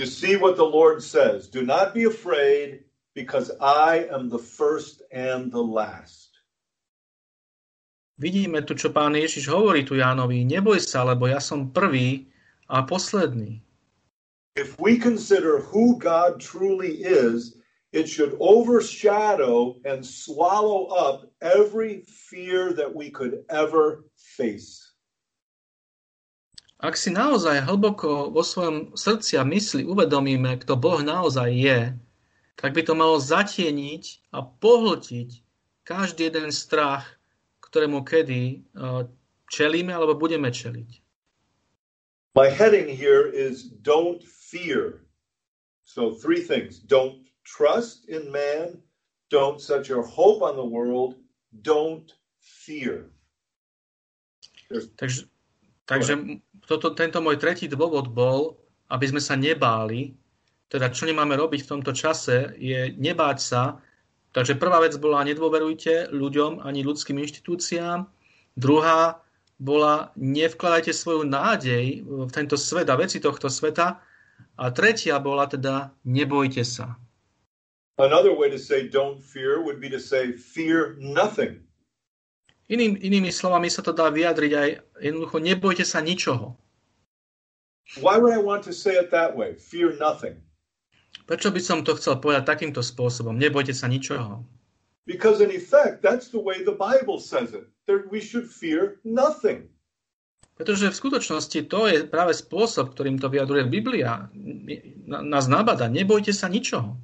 You see what the Lord says. Do not be afraid because I am the first and the last. Vidíme tu, čo pán Ježiš hovorí tu Jánovi. Neboj sa, lebo ja som prvý a posledný. If we consider who God truly is, it should overshadow and swallow up every fear that we could ever face. Ak si naozaj hlboko vo svojom srdci a mysli uvedomíme, kto Boh naozaj je, tak by to malo zatieniť a pohltiť každý jeden strach, ktorému kedy uh, čelíme alebo budeme čeliť. My heading here is don't fear. So three things. Don't trust in man, don't set your hope on the world, don't fear. takže, takže toto, tento môj tretí dôvod bol, aby sme sa nebáli, teda čo nemáme robiť v tomto čase, je nebáť sa. Takže prvá vec bola, nedôverujte ľuďom ani ľudským inštitúciám. Druhá bola, nevkladajte svoju nádej v tento svet a veci tohto sveta. A tretia bola teda, nebojte sa. Another way to say don't fear would be to say fear nothing. Iným, inými slovami sa to dá vyjadriť aj jednoducho nebojte sa ničoho. Why would I want to say it that way? Fear nothing. Prečo by som to chcel povedať takýmto spôsobom? Nebojte sa ničoho. Because in effect, that's the way the Bible says it. That we should fear nothing. Pretože v skutočnosti to je práve spôsob, ktorým to vyjadruje Biblia. Nás nabada, nebojte sa ničoho.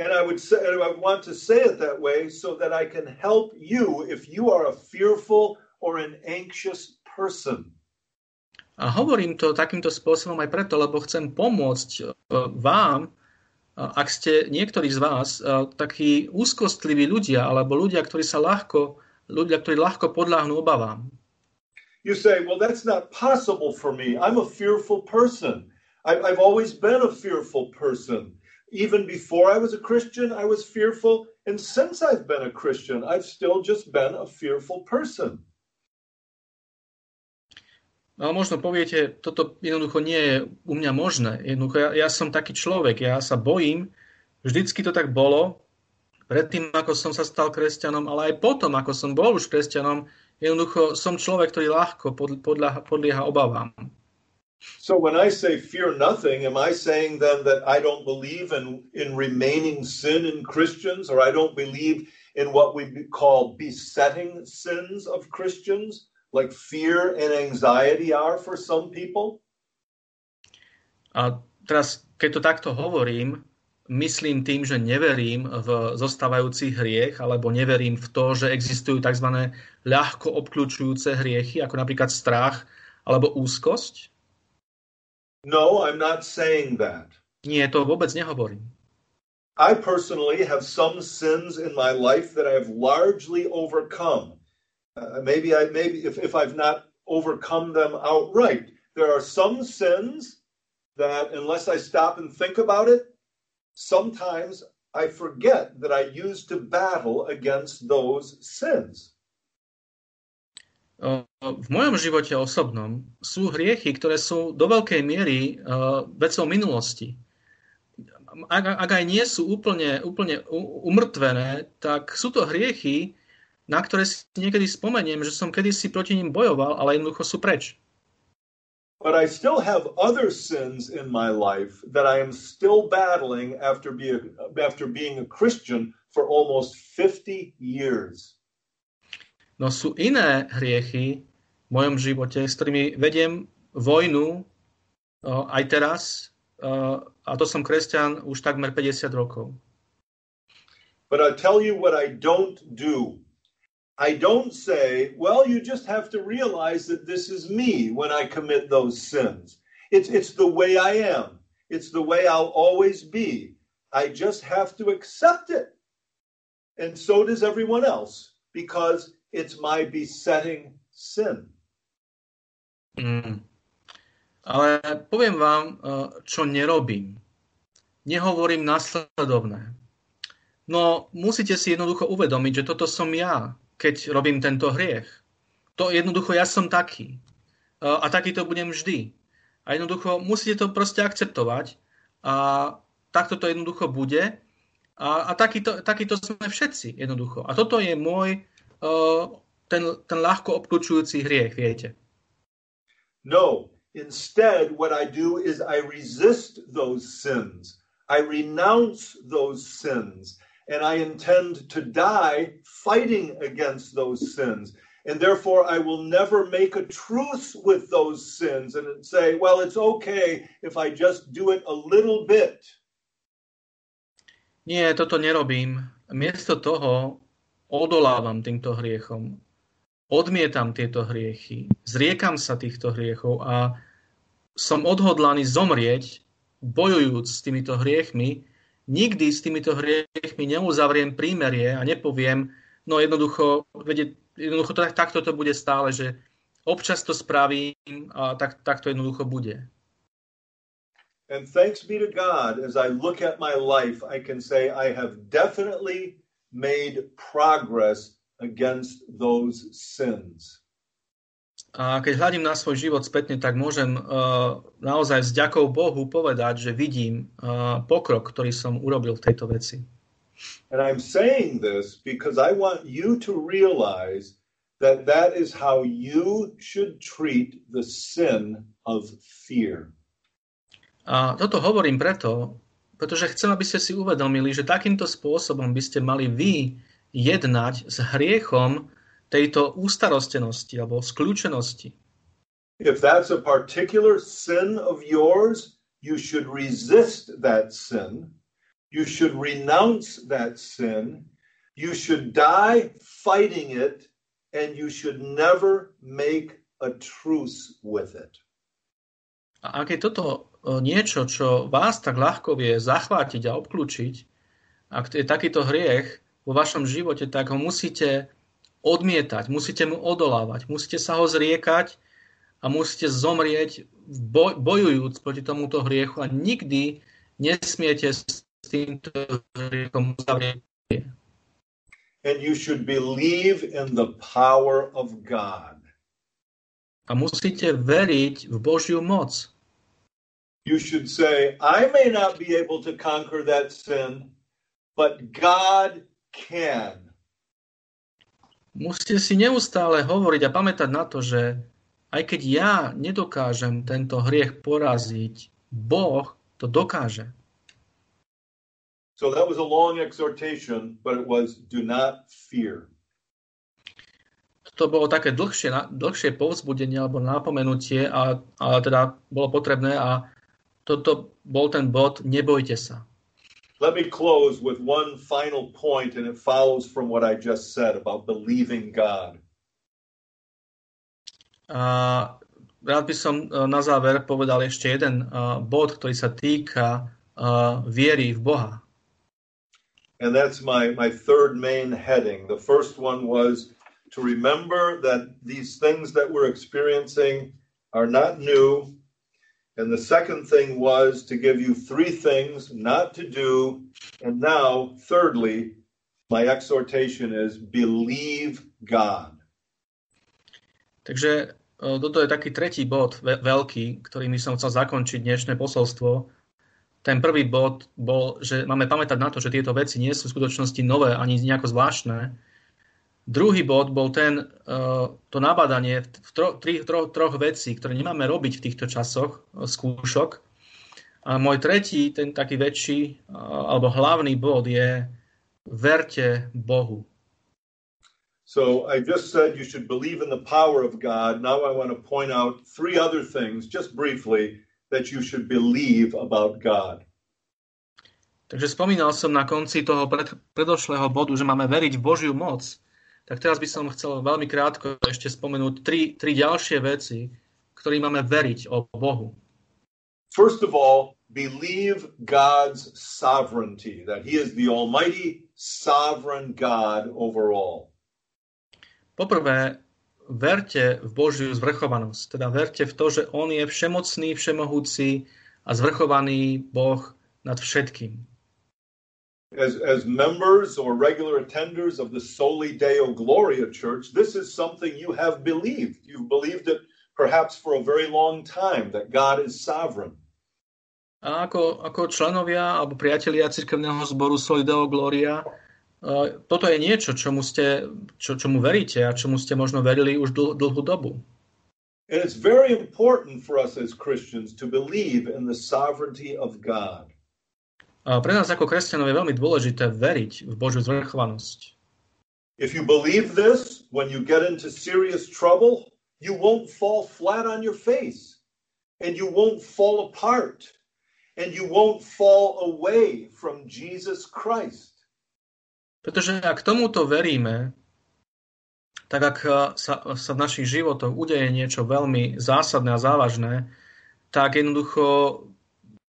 And I would say, I want to say it that way so that I can help you if you are a fearful or an anxious person. A hovorím to takýmto spôsobom aj preto, lebo chcem pomôcť e, vám, ak ste niektorí z vás takí úzkostliví ľudia, alebo ľudia, ktorí sa ľahko, ľudia, ktorí ľahko podľahnú obavám. You say, well, that's not possible for me. I'm a fearful person. I've always been a fearful person. Even before I was a Christian, I was fearful. And since I've been a Christian, I've still just been a fearful person. No možno poviete, toto jednoducho nie je u mňa možné. Jednoducho ja, ja som taký človek, ja sa bojím, vždycky to tak bolo, predtým ako som sa stal kresťanom, ale aj potom, ako som bol už kresťanom, jednoducho som človek, ktorý ľahko podľa, podlieha obavám. So when I say fear nothing, am I saying then that I don't believe in, in remaining sin in Christians, or I don't believe in what we call besetting sins of Christians? Like fear and anxiety are for some people? A teraz, keď to takto hovorím, myslím tým, že neverím v zostávajúci hriech, alebo neverím v to, že existujú tzv. ľahko obklúčujúce hriechy, ako napríklad strach alebo úzkosť? No, I'm not saying that. Nie, to vôbec nehovorím. I personally have some sins in my life that I have largely overcome. Uh, maybe I maybe if, if I've not overcome them outright, there are some sins that unless I stop and think about it, sometimes I forget that I used to battle against those sins. V mojom živote osobnom sú hriechy, ktoré sú do veľkej miery uh, vecou minulosti. Ak, ak aj nie sú úplne, úplne umrtvené, tak sú to hriechy, na ktoré si niekedy spomeniem, že som kedysi proti ním bojoval, ale jednoducho sú preč. But I still have other sins in my life that I am still battling after, be a, after being a Christian for almost 50 years. No sú iné hriechy v mojom živote, s ktorými vediem vojnu uh, aj teraz, uh, a to som kresťan už takmer 50 rokov. But I tell you what I don't do I don't say, well, you just have to realize that this is me when I commit those sins. It's, it's the way I am, it's the way I'll always be. I just have to accept it. And so does everyone else because it's my besetting sin. Mm. Ale poviem vám, uh, čo nerobím. Nehovorím následovné. No musíte si jednoducho uvedomiť, že toto som ja. Keď robím tento hriech. To jednoducho ja som taký. A taký to budem vždy. A jednoducho musíte to proste akceptovať. A takto to jednoducho bude. A, a takýto, takýto sme všetci jednoducho. A toto je môj ten, ten ľahko obklúčujúci hriech, viete. No, instead what I do is I resist those sins. I renounce those sins. and I intend to die fighting against those sins. And therefore, I will never make a truce with those sins and say, well, it's okay if I just do it a little bit. Nie, toto nerobím. Miesto toho odolávam týmto hriechom. Odmietam tieto hriechy. Zriekam sa týchto hriechov a som odhodlaný zomrieť, bojujúc s týmito hriechmi, nikdy s týmito hriechmi neuzavriem prímerie a nepoviem, no jednoducho, vedie, jednoducho to, takto to bude stále, že občas to spravím a tak, tak to jednoducho bude. And thanks be to God, as I look at my life, I can say I have definitely made progress against those sins. A keď hľadím na svoj život spätne, tak môžem uh, naozaj s ďakou Bohu povedať, že vidím uh, pokrok, ktorý som urobil v tejto veci. And I'm saying this because I want you to realize that that is how you should treat the sin of fear. A toto hovorím preto, pretože chcem, aby ste si uvedomili, že takýmto spôsobom by ste mali vy jednať s hriechom, tejto ústarostenosti alebo skľúčenosti. If that's a particular sin of yours, you should resist that sin. You should renounce that sin. You should die fighting it, and you should never make a truce with it. A ak je toto niečo, čo vás tak ľahko vie zachvátiť a obklúčiť, ak je takýto hriech vo vašom živote, tak ho musíte odmietať, musíte mu odolávať, musíte sa ho zriekať a musíte zomrieť boj, bojujúc proti tomuto hriechu a nikdy nesmiete týmto hriechom uzavrieť. And you should believe in the power of God. A musíte veriť v Božiu moc. You should say, I may not be able to conquer that sin, but God can. Musíte si neustále hovoriť a pamätať na to, že aj keď ja nedokážem tento hriech poraziť, Boh to dokáže. So that was a long exhortation, but it was do not fear. To bolo také dlhšie, dlhšie povzbudenie alebo napomenutie, a, a teda bolo potrebné a toto bol ten bod, nebojte sa. Let me close with one final point, and it follows from what I just said about believing God. A rád by som e, na záver povedal ešte jeden uh, bod, ktorý sa týka uh, viery v Boha. And that's my, my third main heading. The first one was to remember that these things that we're experiencing are not new, And the second thing was to give you three things not to do. And now, thirdly, my exhortation is believe God. Takže toto je taký tretí bod veľký, ktorým som chcel zakončiť dnešné posolstvo. Ten prvý bod bol, že máme pamätať na to, že tieto veci nie sú v skutočnosti nové ani nejako zvláštne, Druhý bod bol ten, eh, to nabádanie v tro, tri, tro, troch vecí, ktoré nemáme robiť v týchto časoch eh, skúšok. A môj tretí, ten taký väčší eh, alebo hlavný bod je verte Bohu. So I just said you should believe in the power of God. Now I want to point out three other things, just briefly, that you should believe about God. Takže spomínal som na konci toho pred, predošlého bodu, že máme veriť v Božiu moc. Tak teraz by som chcel veľmi krátko ešte spomenúť tri, tri ďalšie veci, ktorým máme veriť o Bohu. First of all, believe God's sovereignty, that He is the Almighty sovereign God over all. Poprvé, verte v Božiu zvrchovanosť. Teda verte v to, že On je všemocný, všemohúci a zvrchovaný Boh nad všetkým as, as members or regular attenders of the Soli Deo Gloria Church, this is something you have believed. You've believed it perhaps for a very long time that God is sovereign. A ako, ako členovia alebo priatelia cirkevného zboru Soli Deo Gloria, toto je niečo, čomu, ste, čo, čomu veríte a čomu ste možno verili už dl, dlhú dobu. And it's very important for us as Christians to believe in the sovereignty of God. Pre nás ako kresťanov je veľmi dôležité veriť v Božiu zvrchovanosť. If you believe this, when you get into serious trouble, you won't fall flat on your face and you won't fall apart and you won't fall away from Jesus Christ. Pretože ak tomuto veríme, tak ak sa, sa v našich životoch udeje niečo veľmi zásadné a závažné, tak jednoducho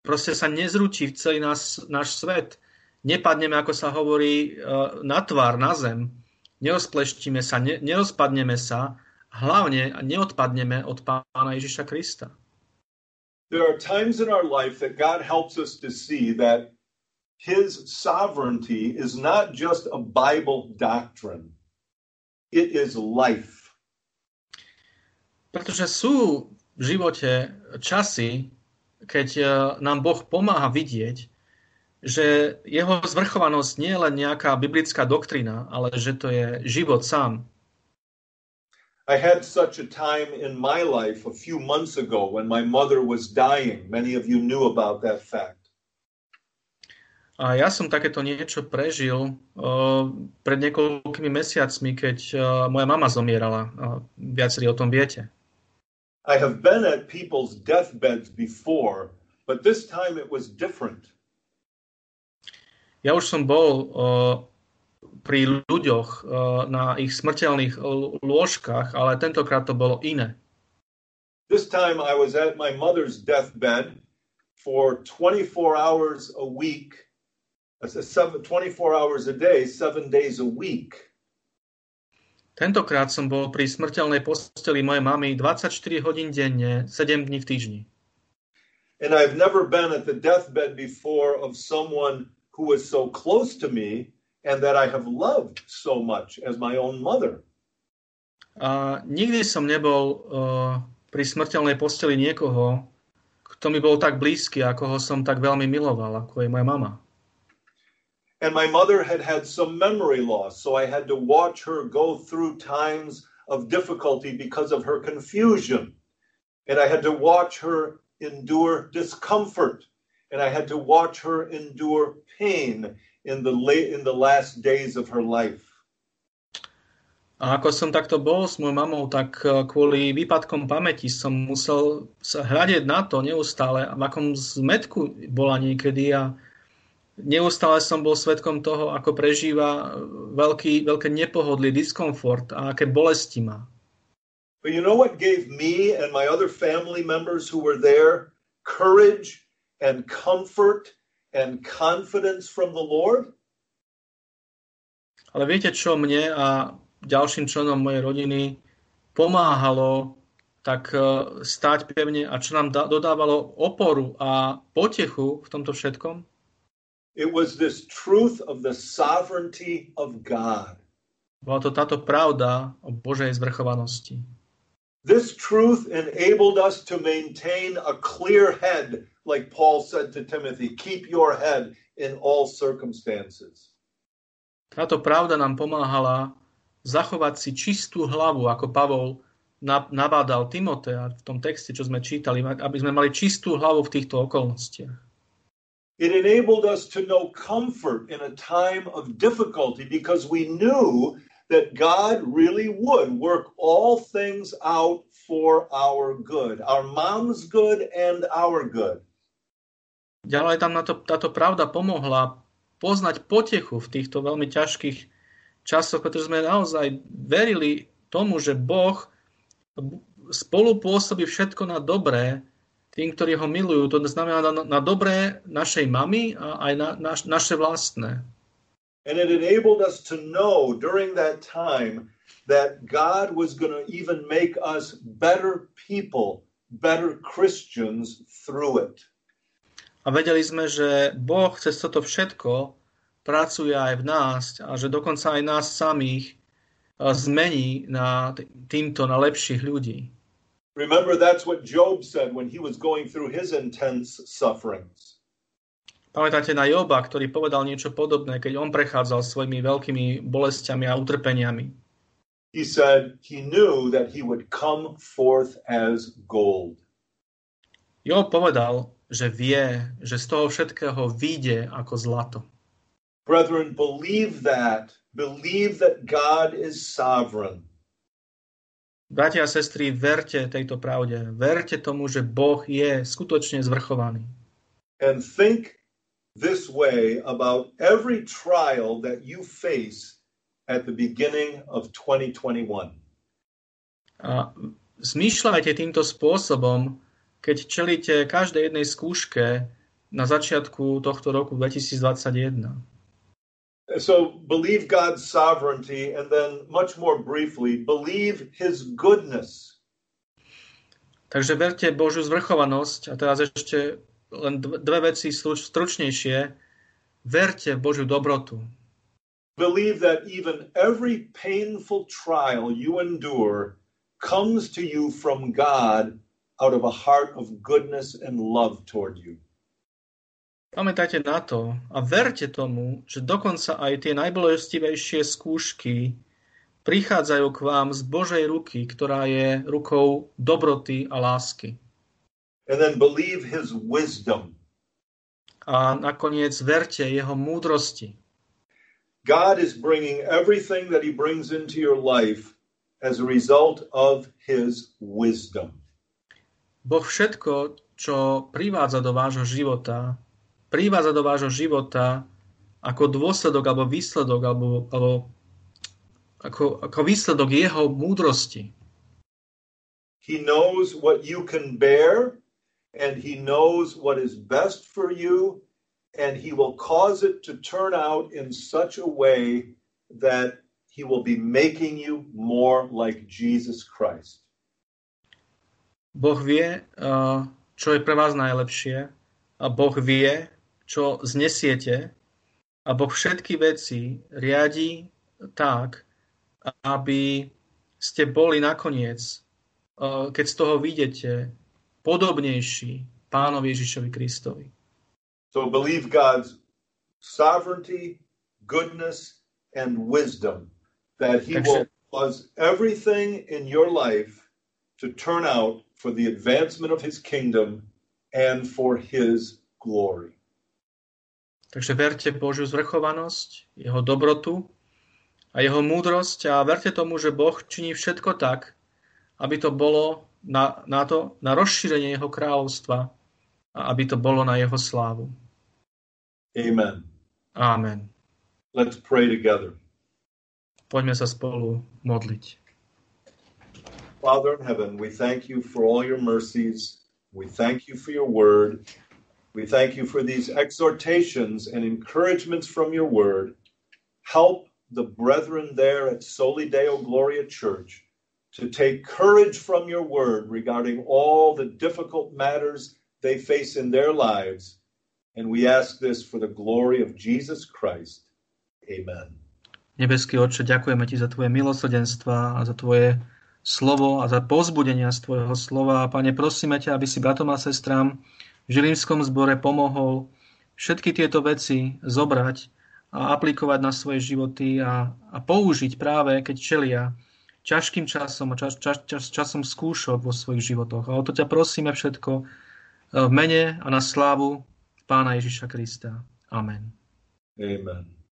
proste sa nezručí celý náš, náš svet. Nepadneme, ako sa hovorí, e, na tvár, na zem. Nerozpleštíme sa, ne, nerozpadneme sa, hlavne neodpadneme od Pána Ježiša Krista. There are times in our life that God helps us to see that his sovereignty is not just a Bible doctrine. It is life. Pretože sú v živote časy, keď e, nám Boh pomáha vidieť, že jeho zvrchovanosť nie je len nejaká biblická doktrina, ale že to je život sám. I had such a time in my life a few months ago when my mother was dying. Many of you knew about that fact. A ja som takéto niečo prežil uh, pred niekoľkými mesiacmi, keď uh, moja mama zomierala. Uh, viacerí o tom viete. I have been at people's deathbeds before, but this time it was different. Ja už som bol uh, pri ľuďoch uh, na ich smrteľných lôžkach, ale tentokrát to bolo iné. This time I was at my mother's deathbed for 24 hours a week, seven, 24 hours a day, seven days a week. Tentokrát som bol pri smrteľnej posteli mojej mamy 24 hodín denne, 7 dní v týždni. And I've never been at the deathbed before of someone who was so close to me and that I have loved so much as my own mother. A nikdy som nebol uh, pri smrteľnej posteli niekoho, kto mi bol tak blízky, ako ho som tak veľmi miloval, ako je moja mama. And my mother had had some memory loss, so I had to watch her go through times of difficulty because of her confusion. And I had to watch her endure discomfort, and I had to watch her endure pain in the late in the last days of her life. A ako som takto bol s mojou mamou, tak e, kvôli výpadkom pamäti som musel sa hľadiť na to neustále, v akom zmetku bola niekedy a neustále som bol svetkom toho, ako prežíva veľký, veľké nepohodlie, diskomfort a aké bolesti má. But you know what gave me and my other family members who were there courage and comfort and confidence from the Lord? Ale viete čo mne a ďalším členom mojej rodiny pomáhalo tak e, stáť pevne a čo nám dodávalo oporu a potechu v tomto všetkom? It was this truth of the sovereignty of God. Bola to táto pravda o Božej zvrchovanosti. This truth enabled us to maintain a clear head, like Paul said to Timothy keep your head in all circumstances. Táto pravda nám pomáhala zachovať si čistú hlavu, ako Pavol nabádal Timotea v tom texte, čo sme čítali, aby sme mali čistú hlavu v týchto okolnostiach. It enabled us to know comfort in a time of difficulty because we knew that God really would work all things out for our good, our mom's good and our good. Ďalej tam na to, táto pravda pomohla poznať potechu v týchto veľmi ťažkých časoch, pretože sme naozaj verili tomu, že Boh spolupôsobí všetko na dobré tým, ktorí ho milujú. To znamená na, na dobré našej mamy a aj na, na naše vlastné. And it enabled us to know during that time that God was going to even make us better people, better Christians through it. A vedeli sme, že Boh cez toto všetko pracuje aj v nás a že dokonca aj nás samých zmení na týmto na lepších ľudí. Remember that's what Job said when he was going through his intense sufferings. Pamätáte na Joba, ktorý povedal niečo podobné, keď on prechádzal svojimi veľkými bolestiami a utrpeniami. He said he knew that he would come forth as gold. Job povedal, že vie, že z toho všetkého vyjde ako zlato. Brethren, believe that. Believe that God is sovereign. Bratia a sestry, verte tejto pravde. Verte tomu, že Boh je skutočne zvrchovaný. And think this way about every trial that you face at the beginning of 2021. A zmýšľajte týmto spôsobom, keď čelíte každej jednej skúške na začiatku tohto roku 2021. So believe God's sovereignty and then much more briefly believe his goodness. Takže verte Božiu zvrchovanosť a teraz ešte len dve veci stručnejšie. Verte v Božiu dobrotu. Believe that even every painful trial you endure comes to you from God out of a heart of goodness and love toward you. Pamätajte na to a verte tomu, že dokonca aj tie najbolestivejšie skúšky prichádzajú k vám z Božej ruky, ktorá je rukou dobroty a lásky. And then believe his wisdom. A nakoniec verte jeho múdrosti. God is bringing everything that he brings into your life as a result of his wisdom. Boh všetko, čo privádza do vášho života, privádza do vášho života ako dôsledok alebo výsledok alebo, alebo ako, ako výsledok jeho múdrosti. He knows what you can bear, and He knows what is best for you, and He will cause it to turn out in such a way that He will be making you more like Jesus Christ. Boh vie, čo je pre vás najlepšie a Boh vie, čo znesiete a Boh všetky veci riadi tak, aby ste boli nakoniec, keď z toho vidíte, podobnejší pánovi Ježišovi Kristovi. So believe God's sovereignty, goodness and wisdom that he Takže... will cause everything in your life to turn out for the advancement of his kingdom and for his glory. Takže verte Božiu zvrchovanosť, jeho dobrotu a jeho múdrosť a verte tomu, že Boh činí všetko tak, aby to bolo na, na, to, na rozšírenie jeho kráľovstva a aby to bolo na jeho slávu. Amen. Amen. Let's pray together. Poďme sa spolu modliť. Father in heaven, we thank you for all your mercies. We thank you for your word. We thank you for these exhortations and encouragements from your word. Help the brethren there at Soli Deo Gloria Church to take courage from your word regarding all the difficult matters they face in their lives. And we ask this for the glory of Jesus Christ. Amen. Nebeský Otče, ďakujeme Ti za Tvoje milosrdenstva a za Tvoje slovo a za pozbudenia z Tvojho slova. Pane, prosíme ťa, aby si bratom a sestrám v Žilimskom zbore pomohol všetky tieto veci zobrať a aplikovať na svoje životy a, a použiť práve, keď čelia ťažkým časom a čas, čas, čas, časom skúšok vo svojich životoch. A o to ťa prosíme všetko e, v mene a na slávu Pána Ježiša Krista. Amen. Amen.